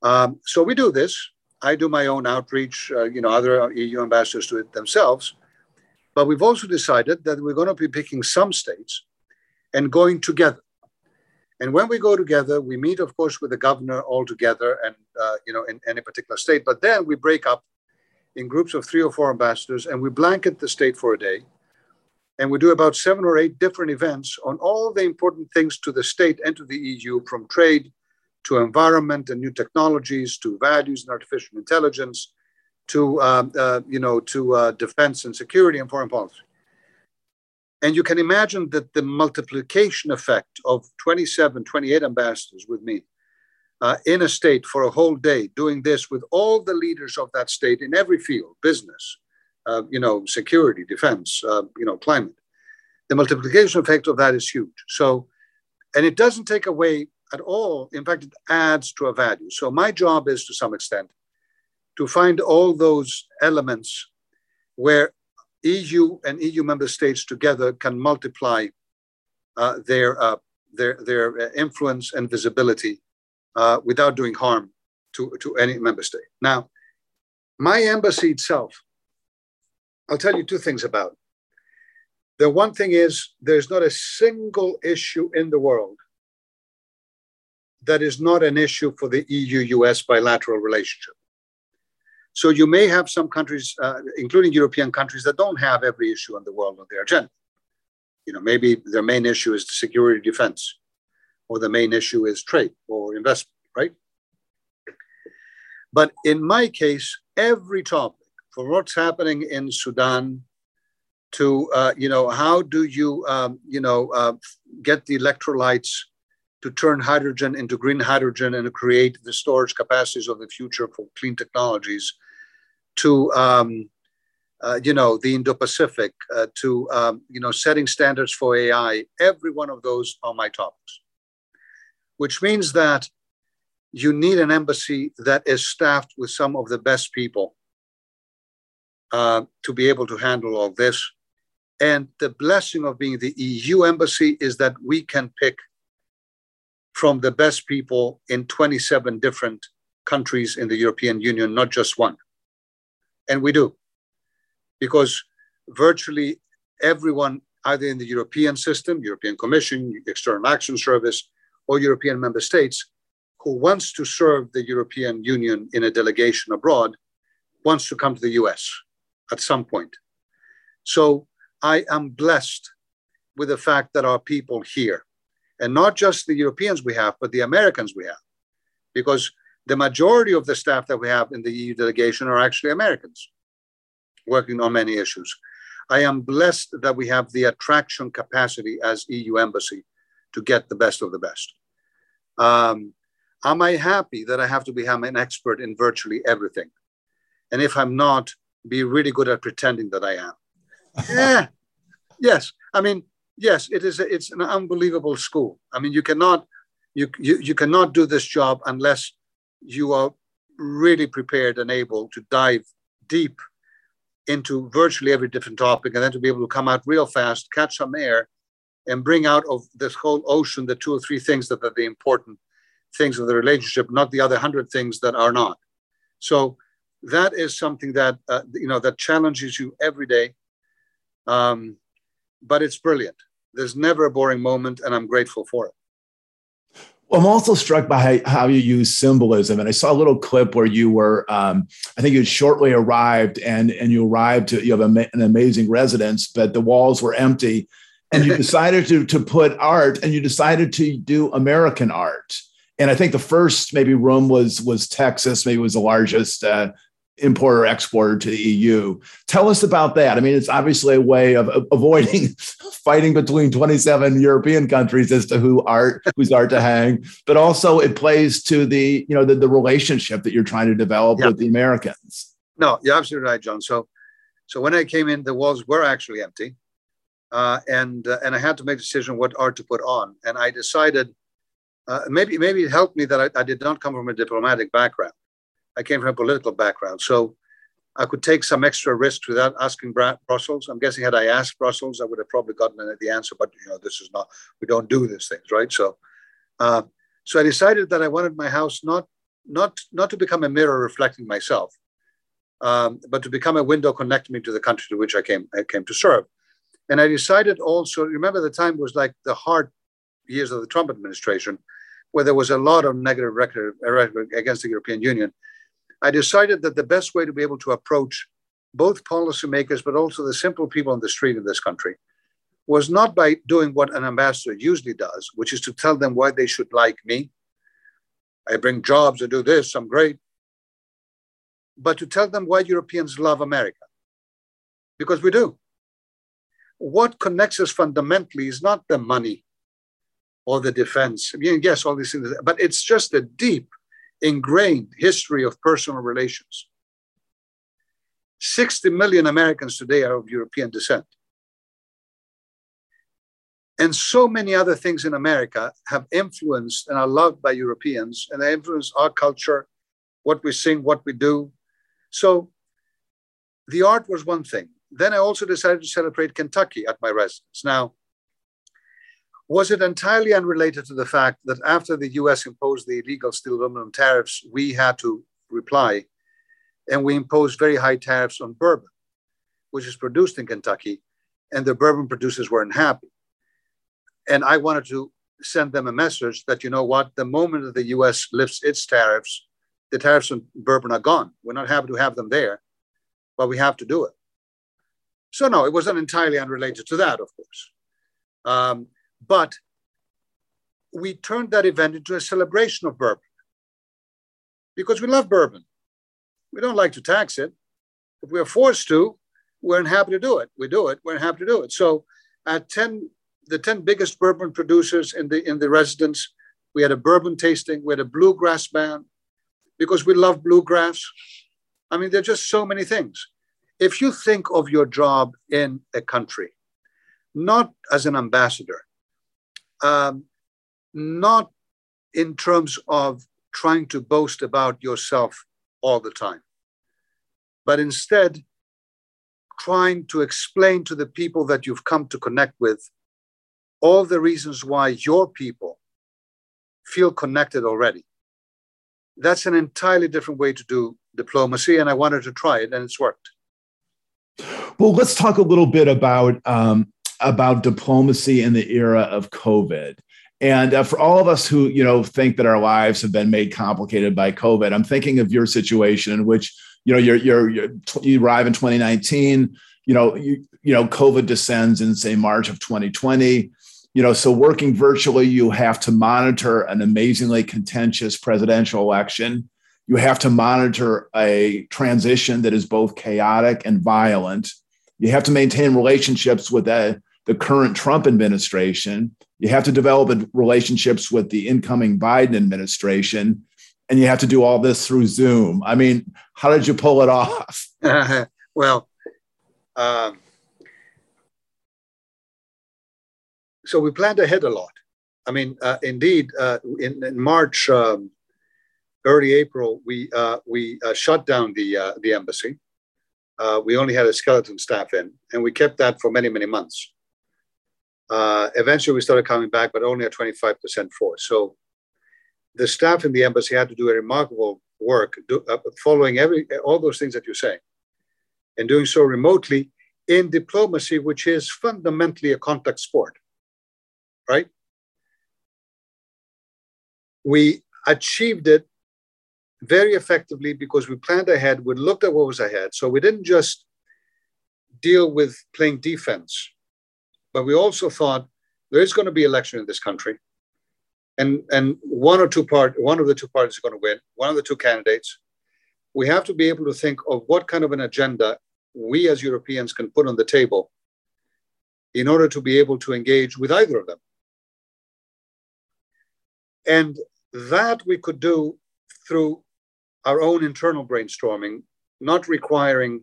Um, so we do this. I do my own outreach uh, you know other eu ambassadors do it themselves. But we've also decided that we're going to be picking some states and going together. And when we go together, we meet, of course, with the governor all together, and uh, you know, in any particular state. But then we break up in groups of three or four ambassadors, and we blanket the state for a day, and we do about seven or eight different events on all the important things to the state and to the EU, from trade to environment and new technologies to values and artificial intelligence to um, uh, you know to uh, defense and security and foreign policy. And you can imagine that the multiplication effect of 27, 28 ambassadors with me uh, in a state for a whole day, doing this with all the leaders of that state in every field, business, uh, you know, security, defense, uh, you know, climate. The multiplication effect of that is huge. So, and it doesn't take away at all. In fact, it adds to a value. So my job is to some extent to find all those elements where EU and EU member states together can multiply uh, their, uh, their, their influence and visibility uh, without doing harm to, to any member state. Now, my embassy itself, I'll tell you two things about. The one thing is, there's not a single issue in the world that is not an issue for the EU US bilateral relationship. So you may have some countries, uh, including European countries, that don't have every issue in the world on their agenda. You know, maybe their main issue is security defense, or the main issue is trade or investment, right? But in my case, every topic, from what's happening in Sudan to, uh, you know, how do you, um, you know, uh, get the electrolytes to turn hydrogen into green hydrogen and create the storage capacities of the future for clean technologies to um, uh, you know the Indo-Pacific uh, to um, you know setting standards for AI. Every one of those are my topics, which means that you need an embassy that is staffed with some of the best people uh, to be able to handle all this. And the blessing of being the EU embassy is that we can pick from the best people in 27 different countries in the European Union, not just one. And we do, because virtually everyone, either in the European system, European Commission, External Action Service, or European member states, who wants to serve the European Union in a delegation abroad, wants to come to the US at some point. So I am blessed with the fact that our people here, and not just the Europeans we have, but the Americans we have, because the majority of the staff that we have in the EU delegation are actually Americans working on many issues. I am blessed that we have the attraction capacity as EU embassy to get the best of the best. Um, am I happy that I have to become an expert in virtually everything? And if I'm not, be really good at pretending that I am. yeah, yes. I mean, yes, it is. A, it's an unbelievable school. I mean, you cannot, you, you you cannot do this job unless you are really prepared and able to dive deep into virtually every different topic and then to be able to come out real fast, catch some air, and bring out of this whole ocean the two or three things that are the important things of the relationship, not the other hundred things that are not. So that is something that uh, you know that challenges you every day, um, but it's brilliant. There's never a boring moment, and I'm grateful for it. Well, I'm also struck by how you use symbolism, and I saw a little clip where you were, um, I think you shortly arrived, and and you arrived to you have a, an amazing residence, but the walls were empty, and you decided to to put art, and you decided to do American art, and I think the first maybe room was was Texas, maybe was the largest uh, importer exporter to the EU. Tell us about that. I mean, it's obviously a way of, avoiding fighting between 27 European countries as to who art whose art to hang, but also it plays to the you know the, the relationship that you're trying to develop with the Americans. No, you're absolutely right, John. So, so when I came in, the walls were actually empty, uh, and uh, and I had to make a decision what art to put on, and I decided. Uh, maybe maybe it helped me that I, I did not come from a diplomatic background. I came from a political background. So I could take some extra risks without asking Brussels. I'm guessing had I asked Brussels, I would have probably gotten the answer, but you know, this is not, we don't do these things, right? So, uh, so I decided that I wanted my house not, not, not to become a mirror reflecting myself, um, but to become a window connecting me to the country to which I came, I came to serve. And I decided also, remember the time was like the hard years of the Trump administration, where there was a lot of negative record against the European Union. I decided that the best way to be able to approach both policymakers, but also the simple people on the street in this country, was not by doing what an ambassador usually does, which is to tell them why they should like me. I bring jobs, I do this, I'm great. But to tell them why Europeans love America. Because we do. what connects us fundamentally is not the money or the defense. I mean, yes, all these things, but it's just a deep, ingrained history of personal relations. 60 million Americans today are of European descent. And so many other things in America have influenced and are loved by Europeans, and they influence our culture, what we sing, what we do. So the art was one thing. Then I also decided to celebrate Kentucky at my residence. Now, was it entirely unrelated to the fact that after the US imposed the illegal steel aluminum tariffs, we had to reply and we imposed very high tariffs on bourbon, which is produced in Kentucky, and the bourbon producers weren't happy. And I wanted to send them a message that, you know what, the moment that the US lifts its tariffs, the tariffs on bourbon are gone. We're not happy to have them there, but we have to do it. So, no, it wasn't entirely unrelated to that, of course. Um, but we turned that event into a celebration of bourbon because we love bourbon. We don't like to tax it. If we're forced to, we're happy to do it. We do it. We're happy to do it. So, at 10 the 10 biggest bourbon producers in the in the residence. We had a bourbon tasting, we had a bluegrass band because we love bluegrass. I mean, there are just so many things. If you think of your job in a country, not as an ambassador, um, not in terms of trying to boast about yourself all the time, but instead trying to explain to the people that you've come to connect with all the reasons why your people feel connected already. That's an entirely different way to do diplomacy, and I wanted to try it, and it's worked. Well, let's talk a little bit about um, about diplomacy in the era of COVID. And uh, for all of us who you know think that our lives have been made complicated by COVID, I'm thinking of your situation in which you know you're, you're, you're you arrive in 2019. You know you you know COVID descends in say March of 2020 you know so working virtually you have to monitor an amazingly contentious presidential election you have to monitor a transition that is both chaotic and violent you have to maintain relationships with the, the current trump administration you have to develop relationships with the incoming biden administration and you have to do all this through zoom i mean how did you pull it off well um, so we planned ahead a lot. I mean, uh, indeed, uh, in, in, March, um, early April, we uh, we uh, shut down the uh, the embassy. Uh, we only had a skeleton staff in, and we kept that for many many months. Uh, eventually, we started coming back, but only at twenty five percent force. So, the staff in the embassy had to do a remarkable work, do, uh, following every all those things that you're saying, and doing so remotely in diplomacy, which is fundamentally a contact sport right? We achieved it very effectively because we planned ahead, we looked at what was ahead. So we didn't just deal with playing defense, but we also thought there is going to be election in this country. And, and one or two part one of the two parties is going to win, one of the two candidates. We have to be able to think of what kind of an agenda we as Europeans can put on the table in order to be able to engage with either of them. And that we could do through our own internal brainstorming, not requiring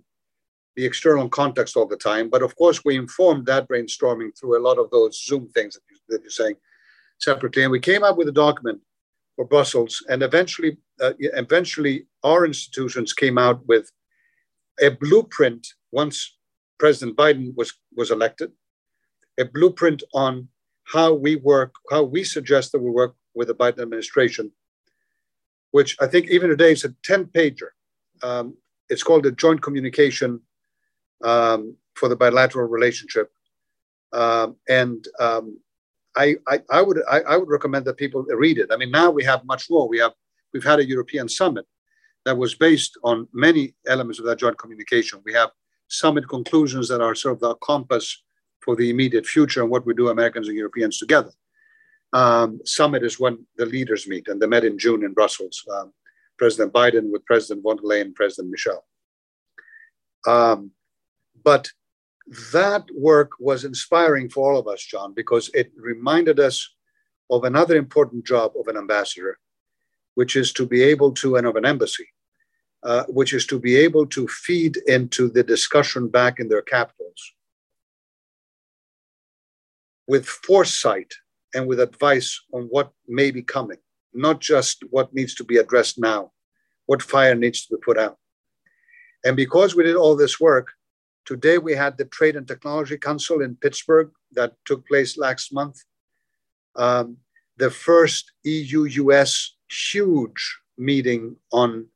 the external context all the time. But of course, we informed that brainstorming through a lot of those Zoom things that, you, that you're saying separately. And we came up with a document for Brussels, and eventually, uh, eventually, our institutions came out with a blueprint once President Biden was was elected, a blueprint on how we work, how we suggest that we work with the Biden administration, which I think even today is a 10 pager. Um, it's called a joint communication um, for the bilateral relationship. Um, and um, I, I, I, would I, I, would recommend that people read it. I mean, now we have much more. We have we've had a European summit that was based on many elements of that joint communication. We have summit conclusions that are sort of the compass for the immediate future and what we do, Americans and Europeans together um, summit is when the leaders meet, and they met in June in Brussels. Um, President Biden with President von der Leyen, President Michel. But that work was inspiring for all of us, John, because it reminded us of another important job of an ambassador, which is to be able to, and of an embassy, uh, which is to be able to feed into the discussion back in their capitals with foresight and with advice on what may be coming, not just what needs to be addressed now, what fire needs to be put out. And because we did all this work, today we had the Trade and Technology Council in Pittsburgh that took place last month. Um, the first EU US huge meeting on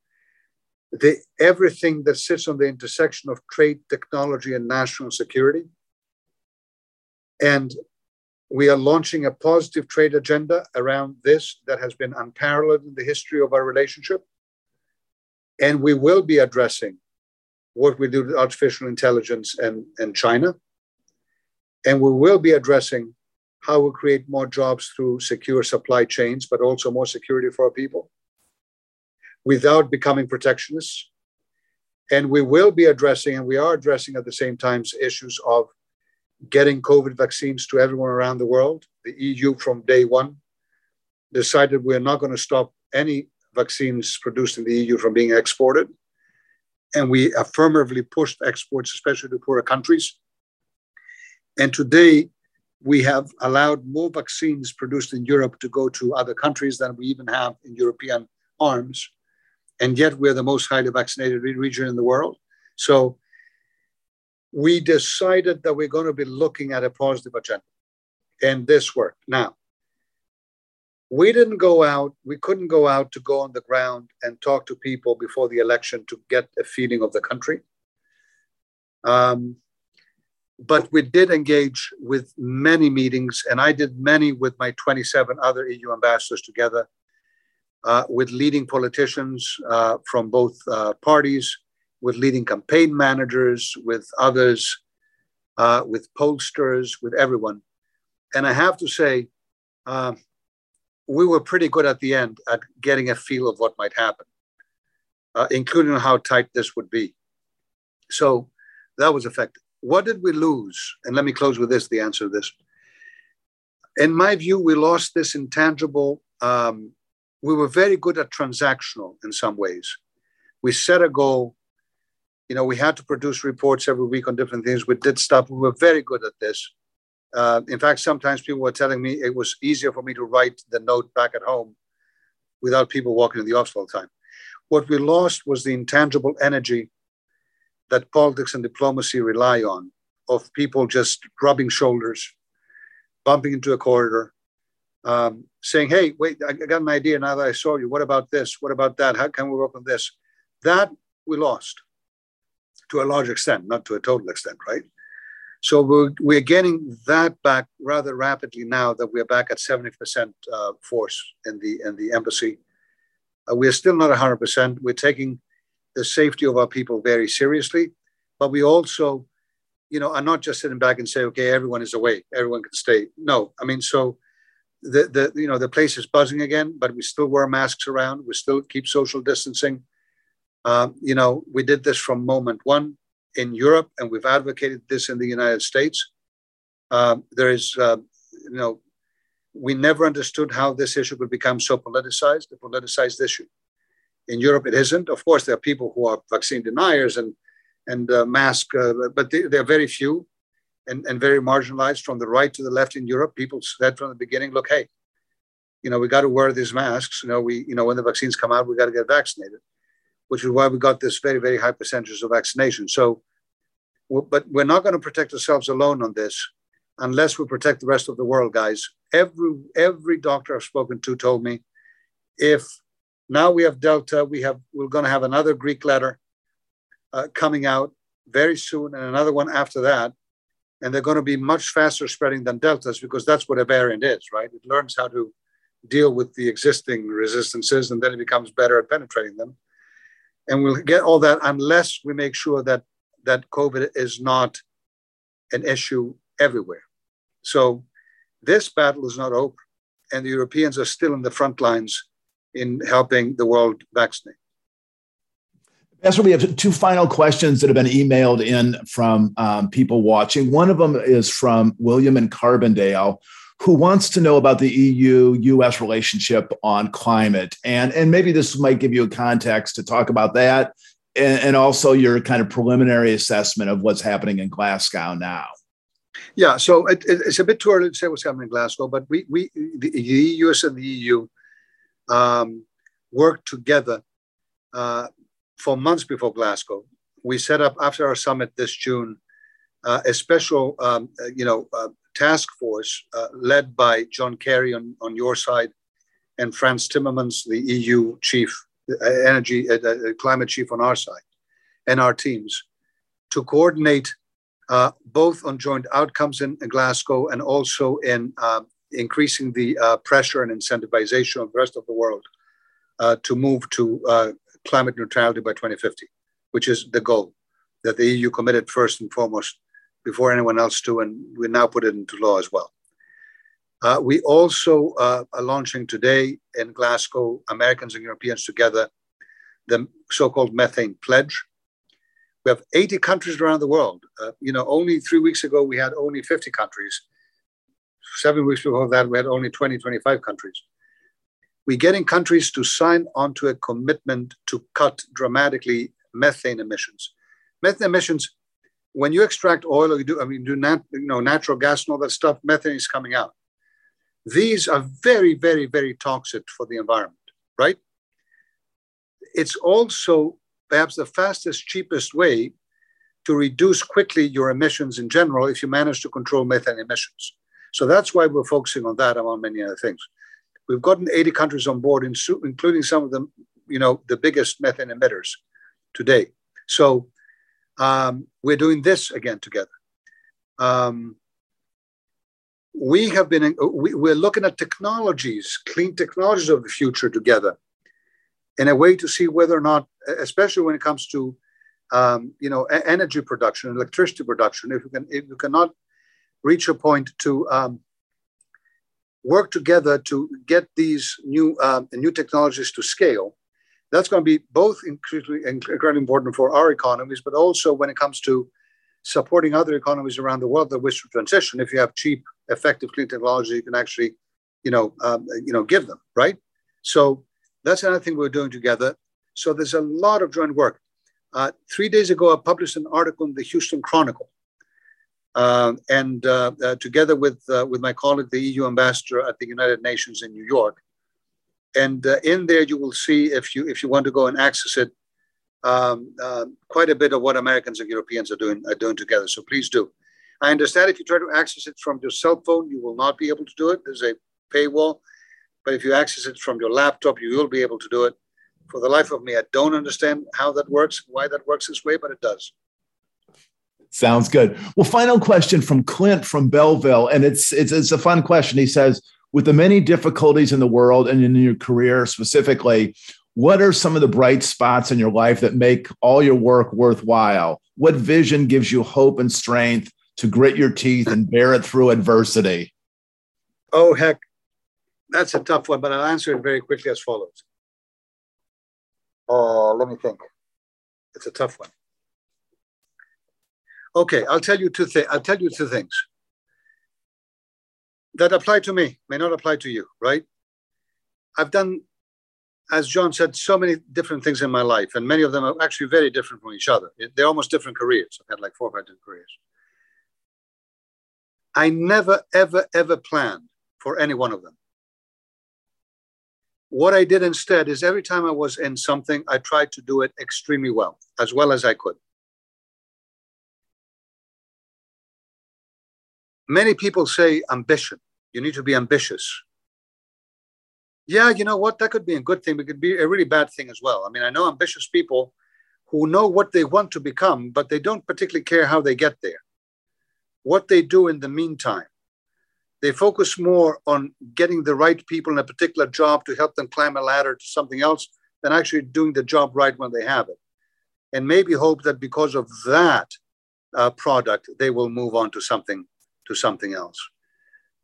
the everything that sits on the intersection of trade, technology, and national security. And we are launching a positive trade agenda around this that has been unparalleled in the history of our relationship. And we will be addressing what we do with artificial intelligence and, and China. And we will be addressing how we create more jobs through secure supply chains, but also more security for our people without becoming protectionists. And we will be addressing, and we are addressing at the same time, issues of getting COVID vaccines to everyone around the world. The EU, from day one, decided we're not going to stop any vaccines produced in the EU from being exported. And we affirmatively pushed exports, especially to poorer countries. And today, we have allowed more vaccines produced in Europe to go to other countries than we even have in European arms. And yet, we're the most highly vaccinated region in the world. So, we decided that we're going to be looking at a positive agenda. And this worked. Now, we didn't go out, we couldn't go out to go on the ground and talk to people before the election to get a feeling of the country. Um, but we did engage with many meetings, and I did many with my 27 other EU ambassadors together, uh, with leading politicians uh, from both uh, parties, with leading campaign managers, with others, uh, with pollsters, with everyone. And I have to say, uh, we were pretty good at the end at getting a feel of what might happen, uh, including how tight this would be. So that was effective. What did we lose? And let me close with this the answer to this. In my view, we lost this intangible. Um, we were very good at transactional in some ways. We set a goal. You know, we had to produce reports every week on different things. We did stuff. We were very good at this. Uh, in fact, sometimes people were telling me it was easier for me to write the note back at home without people walking in the office all the time. What we lost was the intangible energy that politics and diplomacy rely on of people just rubbing shoulders, bumping into a corridor, um, saying, Hey, wait, I got an idea now that I saw you. What about this? What about that? How can we work on this? That we lost to a large extent, not to a total extent, right? So we're, we're getting that back rather rapidly now that we're back at 70% uh, force in the, in the embassy. Uh, we're still not 100%. We're taking the safety of our people very seriously, but we also, you know, are not just sitting back and say, okay, everyone is away, everyone can stay. No, I mean, so the, the you know the place is buzzing again, but we still wear masks around. We still keep social distancing. Um, you know, we did this from moment one in Europe, and we've advocated this in the United States. Um, there is, uh, you know, we never understood how this issue could become so politicized, a politicized issue. In Europe, it isn't. Of course, there are people who are vaccine deniers and and uh, mask, uh, but they, they're very few and, and very marginalized from the right to the left in Europe. People said from the beginning, look, hey, you know, we got to wear these masks. You know, we, you know, when the vaccines come out, we got to get vaccinated, which is why we got this very, very high percentage of vaccination. So, but we're not going to protect ourselves alone on this unless we protect the rest of the world, guys. Every every doctor I've spoken to told me if now we have Delta. We have we're going to have another Greek letter uh, coming out very soon, and another one after that. And they're going to be much faster spreading than deltas because that's what a variant is, right? It learns how to deal with the existing resistances, and then it becomes better at penetrating them. And we'll get all that unless we make sure that that COVID is not an issue everywhere. So this battle is not over, and the Europeans are still in the front lines in helping the world vaccinate. That's where we have two final questions that have been emailed in from um, people watching. One of them is from William in Carbondale, who wants to know about the EU US relationship on climate. And, and maybe this might give you a context to talk about that and, and also your kind of preliminary assessment of what's happening in Glasgow now. Yeah, so it, it's a bit too early to say what's happening in Glasgow, but we, we the, the US and the EU um, worked together uh, for months before Glasgow. We set up after our summit this June uh, a special, um, uh, you know, uh, task force uh, led by John Kerry on, on your side and Frans Timmermans, the EU chief, uh, energy, climate chief on our side, and our teams to coordinate uh, both on joint outcomes in, in, Glasgow and also in uh, increasing the uh, pressure and incentivization of the rest of the world uh, to move to uh, climate neutrality by 2050, which is the goal that the EU committed first and foremost before anyone else do, and we now put it into law as well. Uh, we also are launching today in Glasgow, Americans and Europeans together, the so-called methane pledge, we have 80 countries around the world. Uh, you know, only three weeks ago, we had only 50 countries. Seven weeks before that, we had only 20, 25 countries. We're getting countries to sign onto a commitment to cut dramatically methane emissions. Methane emissions, when you extract oil or you do, I mean, do nat, you know, natural gas and all that stuff, methane is coming out. These are very, very, very toxic for the environment, right? It's also perhaps the fastest, cheapest way to reduce quickly your emissions in general if you manage to control methane emissions. So that's why we're focusing on that among many other things. We've gotten 80 countries on board, including some of them, you know, the biggest methane emitters today. So um, we're doing this again together. Um, we have been, we, we're looking at technologies, clean technologies of the future together in a way to see whether or not, especially when it comes to um, you know energy production, electricity production, if you can if you cannot reach a point to um, work together to get these new uh, new technologies to scale, that's going to be both incredibly, incredibly important for our economies, but also when it comes to supporting other economies around the world that wish to transition. If you have cheap, effective, clean technology, you can actually, you know, um, you know, give them right. So that's another thing we're doing together. So there's a lot of joint work. Uh, three days ago, I published an article in the Houston Chronicle. Uh, and uh, uh together with, uh, with my colleague, the EU ambassador at the United Nations in New York. And uh, in there, you will see, if you, if you want to go and access it, um, quite a bit of what Americans and Europeans are doing, are doing together. So please do. I understand if you try to access it from your cell phone, you will not be able to do it. There's a paywall. But if you access it from your laptop, you will be able to do it. For the life of me, I don't understand how that works, why that works this way, but it does. Sounds good. Well, final question from Clint from Belleville, and it's it's it's a fun question. He says, with the many difficulties in the world and in your career specifically, what are some of the bright spots in your life that make all your work worthwhile? What vision gives you hope and strength to grit your teeth and bear it through adversity? Oh heck, that's a tough one, but I'll answer it very quickly as follows. Uh, let me think. It's a tough one. Okay, I'll tell you two things. I'll tell you two things that apply to me, may not apply to you, right? I've done, as John said, so many different things in my life, and many of them are actually very different from each other. They're almost different careers. I've had like four or five different careers. I never, ever, ever planned for any one of them. What I did instead is every time I was in something, I tried to do it extremely well, as well as I could. Many people say ambition. You need to be ambitious. Yeah, you know what? That could be a good thing, it could be a really bad thing as well. I mean, I know ambitious people who know what they want to become, but they don't particularly care how they get there. What they do in the meantime they focus more on getting the right people in a particular job to help them climb a ladder to something else than actually doing the job right when they have it. And maybe hope that because of that uh, product, they will move on to something to something else.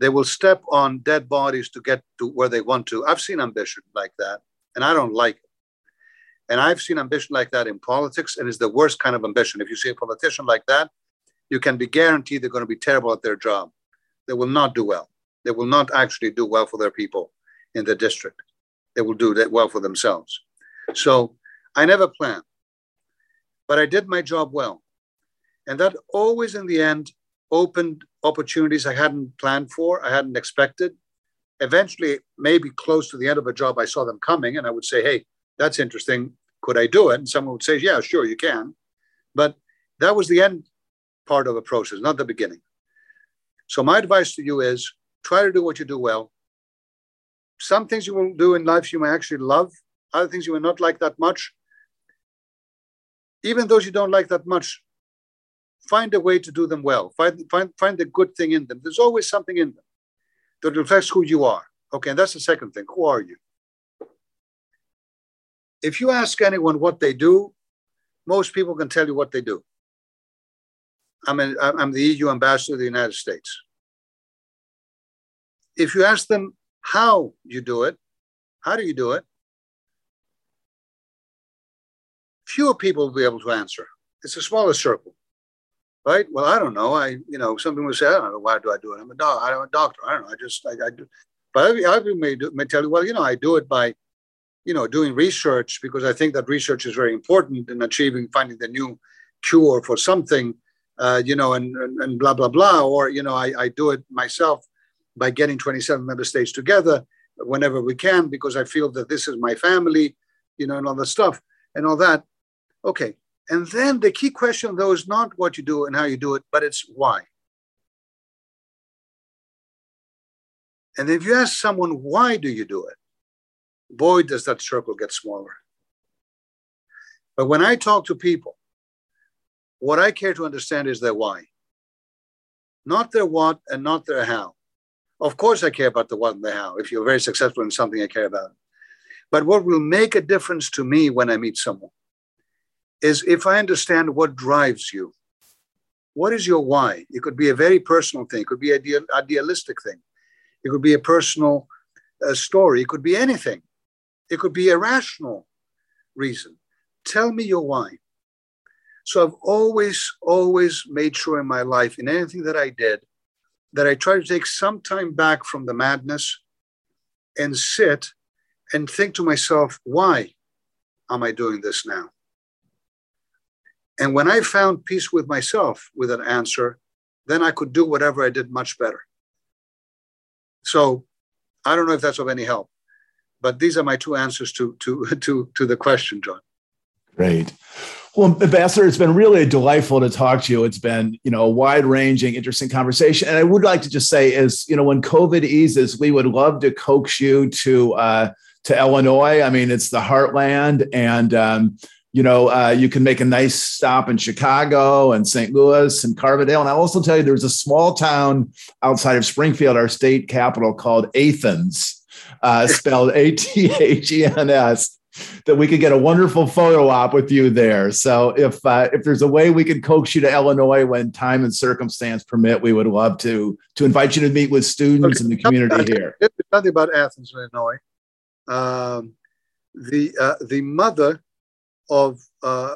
They will step on dead bodies to get to where they want to. I've seen ambition like that, and I don't like it. And I've seen ambition like that in politics, and it's the worst kind of ambition. If you see a politician like that, you can be guaranteed they're going to be terrible at their job. They will not do well. They will not actually do well for their people in the district. They will do that well for themselves. So I never planned, but I did my job well. And that always, in the end, opened opportunities I hadn't planned for, I hadn't expected. Eventually, maybe close to the end of a job, I saw them coming and I would say, hey, that's interesting. Could I do it? And someone would say, yeah, sure, you can. But that was the end part of a process, not the beginning. So, my advice to you is try to do what you do well. Some things you will do in life you may actually love, other things you will not like that much. Even those you don't like that much, find a way to do them well. Find, find, find the good thing in them. There's always something in them that reflects who you are. Okay, and that's the second thing. Who are you? If you ask anyone what they do, most people can tell you what they do. I'm, I'm the EU ambassador of the United States. If you ask them how you do it, how do you do it? Fewer people will be able to answer. It's a smaller circle, right? Well, I don't know. I, you know, some people say, I don't know. Why do I do it? I'm a doc. I'm a doctor. I don't know. I just, I, I do. But other may, do, may tell you, well, you know, I do it by, you know, doing research because I think that research is very important in achieving, finding the new cure for something uh, you know, and, and, and, blah, blah, blah. Or, you know, I, I do it myself by getting 27 member states together whenever we can because I feel that this is my family, you know, and all the stuff and all that. Okay. And then the key question, though, is not what you do and how you do it, but it's why. And if you ask someone, why do you do it? Boy, does that circle get smaller. But when I talk to people what I care to understand is their why, not their what and not their how. Of course, I care about the what and the how. If you're very successful in something, I care about it. But what will make a difference to me when I meet someone is if I understand what drives you. What is your why? It could be a very personal thing, it could be an ideal, idealistic thing, it could be a personal uh, story, it could be anything, it could be a rational reason. Tell me your why. So I've always, always made sure in my life, in anything that I did, that I try to take some time back from the madness and sit and think to myself, why am I doing this now? And when I found peace with myself with an answer, then I could do whatever I did much better. So I don't know if that's of any help, but these are my two answers to to to to the question, John. Great. Well, Ambassador, it's been really delightful to talk to you. It's been, you know, a wide-ranging, interesting conversation. And I would like to just say, is you know, when COVID eases, we would love to coax you to uh, to Illinois. I mean, it's the heartland, and um, you know, uh, you can make a nice stop in Chicago and St. Louis and Carbondale. And I'll also tell you, there's a small town outside of Springfield, our state capital, called Athens, uh, spelled A T H E N S that we could get a wonderful photo op with you there. So if uh, if there's a way we can coax you to Illinois when time and circumstance permit, we would love to to invite you to meet with students okay. in the community here. Nothing about Athens, Illinois. Um, the uh, the mother of uh,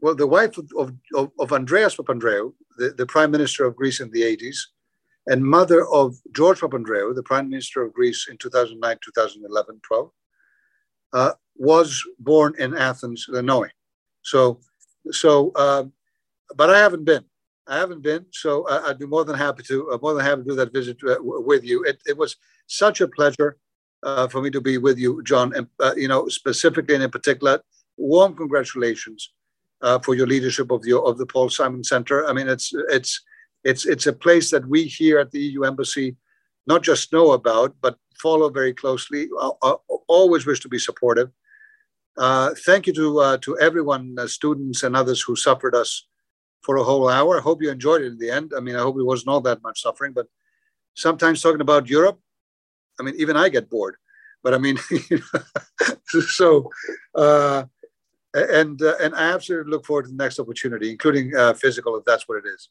well, the wife of, of, of Andreas Papandreou, the, the prime minister of Greece in the 80s, and mother of George Papandreou, the prime minister of Greece in 2009, 2011, 12, uh, was born in Athens, Illinois. So, so, uh, but I haven't been. I haven't been. So I, would be more than happy to, uh, more than happy to do that visit uh, with you. It, it was such a pleasure uh, for me to be with you, John. And uh, you know, specifically and in particular, warm congratulations for your leadership of the of the Paul Simon Center. I mean, it's it's it's it's a place that we here at the EU Embassy not just know about, but follow very closely. I, I always wish to be supportive. Uh, thank you to uh, to everyone, uh, students and others who suffered us for a whole hour. I hope you enjoyed it in the end. I mean, I hope it wasn't all that much suffering, but sometimes talking about Europe, I mean, even I get bored. But I mean, so uh, and uh, and I absolutely look forward to the next opportunity, including uh, physical, if that's what it is.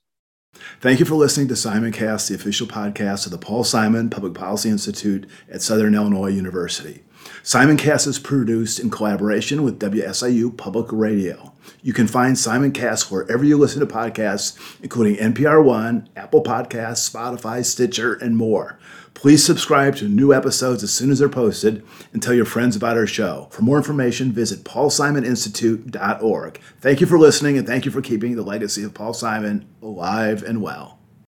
Thank you for listening to Simon Cast, the official podcast of the Paul Simon Public Policy Institute at Southern Illinois University. Simon Cast is produced in collaboration with WSIU Public Radio. You can find Simon Cast wherever you listen to podcasts, including NPR One, Apple Podcasts, Spotify, Stitcher, and more. Please subscribe to new episodes as soon as they're posted and tell your friends about our show. For more information, visit paulsimoninstitute.org. Thank you for listening and thank you for keeping the legacy of Paul Simon alive and well.